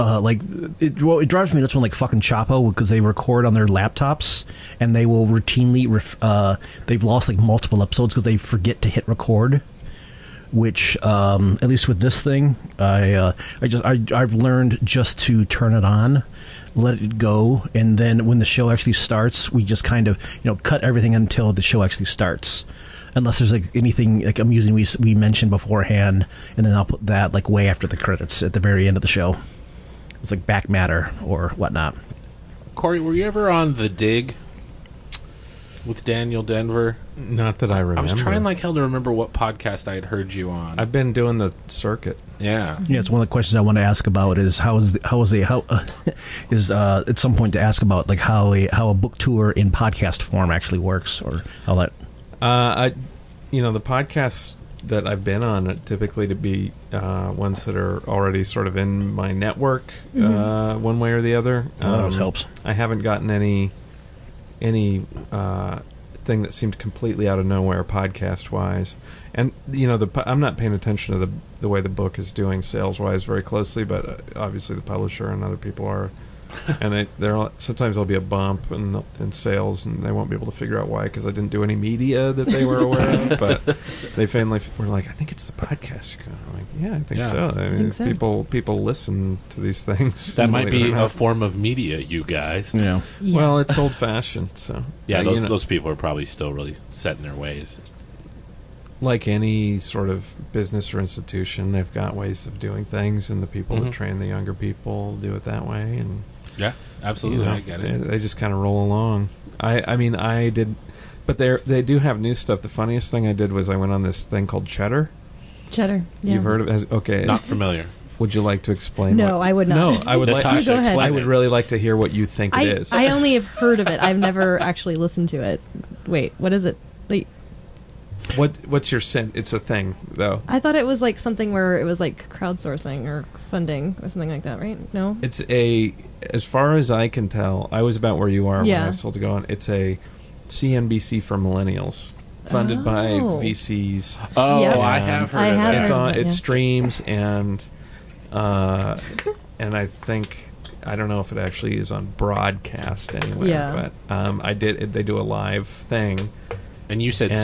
Uh, like it, well, it drives me nuts when like fucking Chapo because they record on their laptops and they will routinely ref, uh, they've lost like multiple episodes because they forget to hit record. Which, um, at least with this thing, I uh, I just I I've learned just to turn it on, let it go, and then when the show actually starts, we just kind of you know cut everything until the show actually starts. Unless there's like anything like amusing we we mentioned beforehand, and then I'll put that like way after the credits at the very end of the show. It's like back matter or whatnot. Corey, were you ever on the Dig with Daniel Denver? Not that I remember. I was trying like hell to remember what podcast I had heard you on. I've been doing the circuit. yeah. Yeah, it's one of the questions I want to ask about is how is the, how is a how uh, is uh, at some point to ask about like how a how a book tour in podcast form actually works or how that. Uh, I, you know, the podcasts that I've been on typically to be uh, ones that are already sort of in my network, uh, one way or the other. Um, Oh, that always helps. I haven't gotten any any uh, thing that seemed completely out of nowhere podcast wise, and you know, the I'm not paying attention to the the way the book is doing sales wise very closely, but uh, obviously the publisher and other people are. and they, there sometimes there'll be a bump in in sales, and they won't be able to figure out why because I didn't do any media that they were aware of. But they finally f- were like, "I think it's the podcast." you're going." I'm like, "Yeah, I think Yeah. so." I mean, think so. people people listen to these things. That might be a form of media, you guys. Yeah. Yeah. Well, it's old fashioned, so Yeah, Uh, those you know, those people are probably still really set in their ways. like any sort of business or institution, they've got ways of doing things, and the people Mhm. that train the younger people do it that way, and Yeah, absolutely. you know, I get it. they just kind of roll along. I, I mean, I did, but they they do have new stuff. The funniest thing I did was I went on this thing called Cheddar. Cheddar. Yeah. You've heard of it? Okay. Not familiar. Would you like to explain? No, what- I would not. No, I would like. Natasha, You go ahead. explain I would it. really like to hear what you think I, it is. I only have heard of it. I've never actually listened to it. Wait, what is it? Like, what What's your sense? It's a thing, though. I thought it was like something where it was like crowdsourcing or funding or something like that, right? No. It's a, as far as I can tell, I was about where you are when I was told to go on. It's a CNBC for millennials, funded by Oh. VCs. Oh, Yep. I have heard I of have that. It's heard on. that, It yeah. streams and, uh, and I think I don't know if it actually is on broadcast anywhere. Yeah. But um, I did. They do a live thing. And you said And-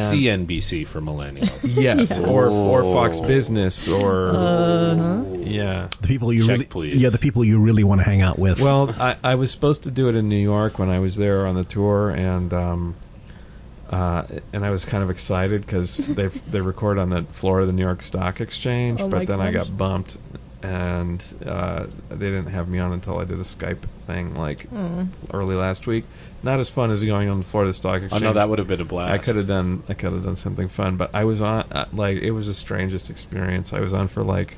CNBC for millennials. Yes, Yeah. or or Fox Oh. Business or Uh-huh. yeah. The people you Check, really, please. yeah, the people you really want to hang out with. Well, I, I was supposed to do it in New York when I was there on the tour, and um, uh, and I was kind of excited because they they record on the floor of the New York Stock Exchange, Oh my but then I gosh. got bumped, and uh, they didn't have me on until I did a Skype thing like Mm. early last week. Not as fun as going on the Florida Stock oh Exchange. know that would have been a blast. I could have done I could have done something fun, but I was on uh, like it was the strangest experience. I was on for like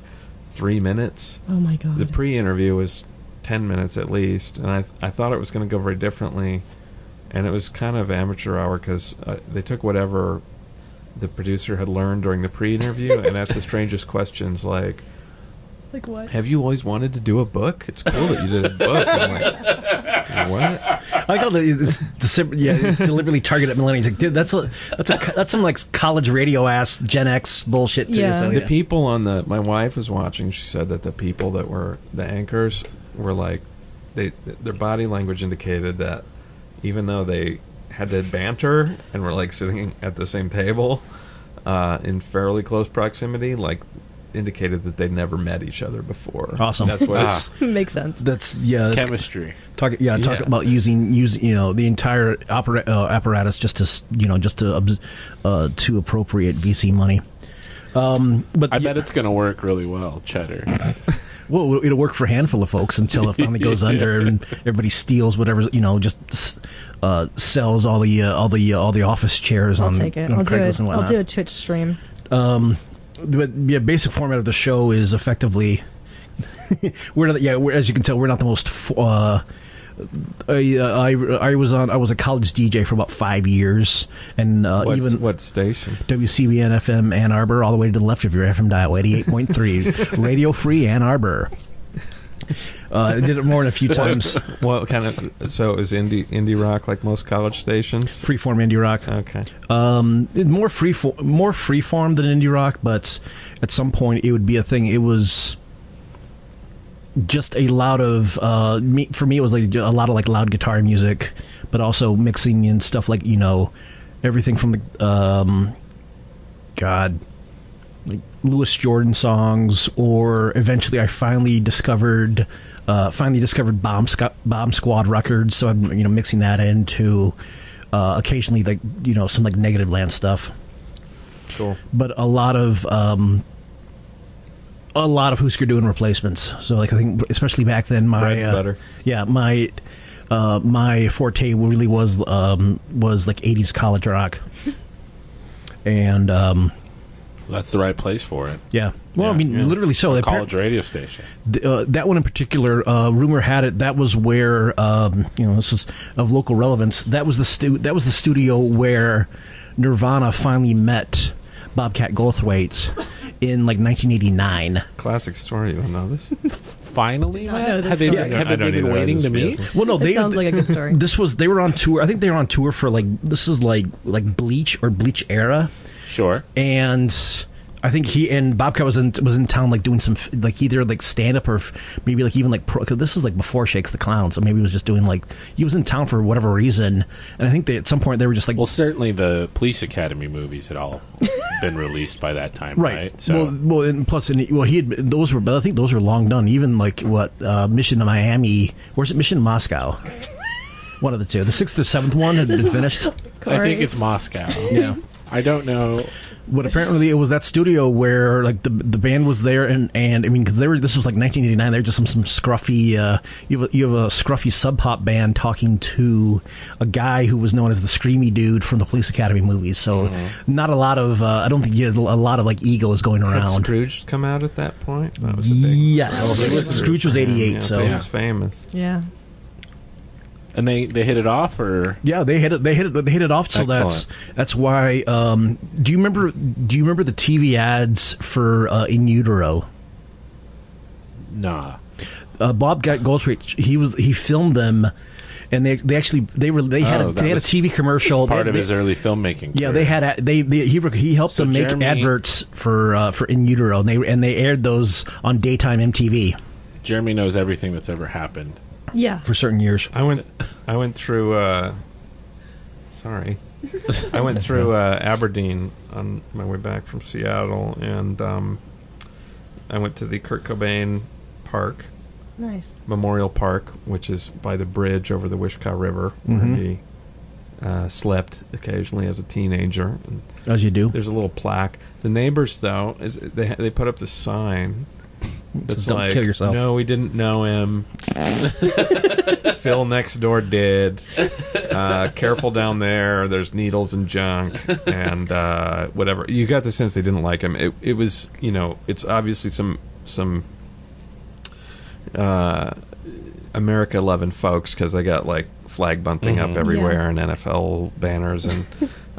three minutes. Oh my god. The pre-interview was ten minutes at least, and I I thought it was going to go very differently, and it was kind of amateur hour because uh, they took whatever the producer had learned during the pre-interview and asked the strangest questions like. Like what? Have you always wanted to do a book? It's cool that you did a book. I'm like, what? I like how the- it's, deci- yeah, it's deliberately targeted at millennials. Like, dude, that's a that's a that's some like college radio ass Gen X bullshit too. So, the people on the my wife was watching. She said that the people that were the anchors were like they their body language indicated that even though they had to banter and were like sitting at the same table uh, in fairly close proximity, like indicated that they'd never met each other before. Awesome. That's what Ah. Makes sense. That's yeah. That's, Chemistry. Talk yeah. Talk Yeah. about using using you know the entire opera, uh, apparatus just to you know just to uh, to appropriate VC money. Um, but I bet it's going to work really well, Cheddar. Well, it'll work for a handful of folks until it finally goes Yeah. under and everybody steals whatever you know, just uh, sells all the uh, all the uh, all the office chairs I'll on, take it. on I'll do Craigslist it. and I'll do a Twitch stream. Um, but yeah, basic format of the show is effectively we're not, yeah, we're, as you can tell, we're not the most. Uh, I, uh, I I was on I was a college DJ for about five years, and uh, What's- even what station? WCBN FM Ann Arbor, all the way to the left of your FM dial, eighty eight point three, Radio Free Ann Arbor. Uh, I did it more than a few times. What kind of? So it was indie indie rock like most college stations. Freeform indie rock. Okay. Um, more free more freeform than indie rock, but at some point it would be a thing. It was just a lot of uh, me, for me. It was like a lot of like loud guitar music, but also mixing in stuff like you know everything from the um, God. Louis Jordan songs, or eventually I finally discovered, uh, finally discovered Bomb, Squ- Bomb Squad records. So I'm you know mixing that into uh, occasionally like you know some like Negativland stuff. Cool. But a lot of um, a lot of Hüsker Dü and replacements. So like I think especially back then my uh, yeah my uh, my forte really was um, was like 80s college rock. And um, That's the right place for it. yeah, well, I mean, Yeah. literally so. A They par- college radio station. Th- uh, that one in particular, uh, rumor had it that was where um, you know this is of local relevance. That was the stu- that was the studio where Nirvana finally met Bobcat Goldthwait in like 1989. Classic story. You know this? Finally, I Matt? know this have they, story. have they been either. waiting to meet? business. Well, no, It they sounds like a good story. This was they were on tour. I think they were on tour for like this is like like Bleach or Bleach era, Sure. and I think he and Bobcat was in was in town like doing some like either like stand up or maybe like even like pro. Cause this is like before Shakes the Clown, so maybe he was just doing like he was in town for whatever reason, and I think they at some point they were just like Well, certainly the Police Academy movies had all been released by that time, right? Right. So Well, well, and plus, and he- well, he had those were, but I think those were long done. Even like what uh, Mission to Miami, where's it? Mission to Moscow. One of the two. The sixth or seventh one had been finished. I think it's Moscow. Yeah. I don't know. But apparently, it was that studio where like the the band was there, and and I mean, because they were this was like 1989. They were just some some scruffy. Uh, you have a, you have a scruffy sub pop band talking to a guy who was known as the screamy dude from the Police Academy movies. So not a lot of. Uh, I don't think you had a lot of like egos going Had around. Scrooged come out at that point? That was a big. Yes. that was a big Scrooged was 88, Yeah, so- he was famous. Yeah. And they they hit it off, or Yeah, they hit it. They hit it. They hit it off. So that's Excellent. that's why. Um, do you remember? Do you remember the TV ads for uh, In Utero? nah. Uh, Bobcat Goldthwait. He was he filmed them, and they they actually they were they had Oh, a, they had a TV commercial. Part They- of they- his early filmmaking. Yeah, career. they had a, they, they he he helped So them make Jeremy- adverts for uh, for In Utero, and they and they aired those on daytime MTV Jeremy knows everything that's ever happened. Yeah. for certain years. I went. I went through. Uh, sorry, I went through uh, Aberdeen on my way back from Seattle, and um, I went to the Kurt Cobain Park Nice. Memorial Park, which is by the bridge over the Wishkah River, where Mhm. he uh, slept occasionally as a teenager. And As you do. there's a little plaque. The neighbors, though, is they they put up the sign that's Don't like, kill yourself. "No, we didn't know him." Phil next door did. Uh, careful down there. There's needles and junk and uh, whatever. You got the sense they didn't like him. It, it was, you know, it's obviously some some uh, America loving folks because they got like flag bunting Mhm. up everywhere Yeah. and NFL banners and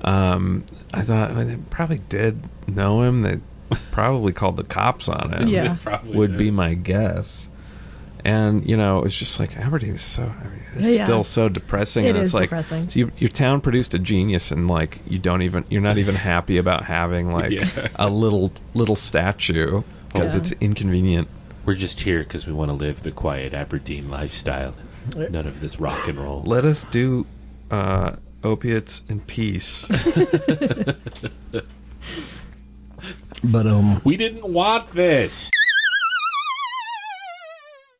um, I thought I they probably did know him. They probably called the cops on him. Yeah. Probably would did. be my guess. And you know, it's just like Aberdeen is so. I mean, it's Yeah. still so depressing. It and it's is like, depressing. So you, your town produced a genius, and like you don't even you're not even happy about having like Yeah. a little little statue because Yeah. it's inconvenient. We're just here because we want to live the quiet Aberdeen lifestyle. None of this rock and roll. Let us do uh, opiates in peace. But um, We didn't want this.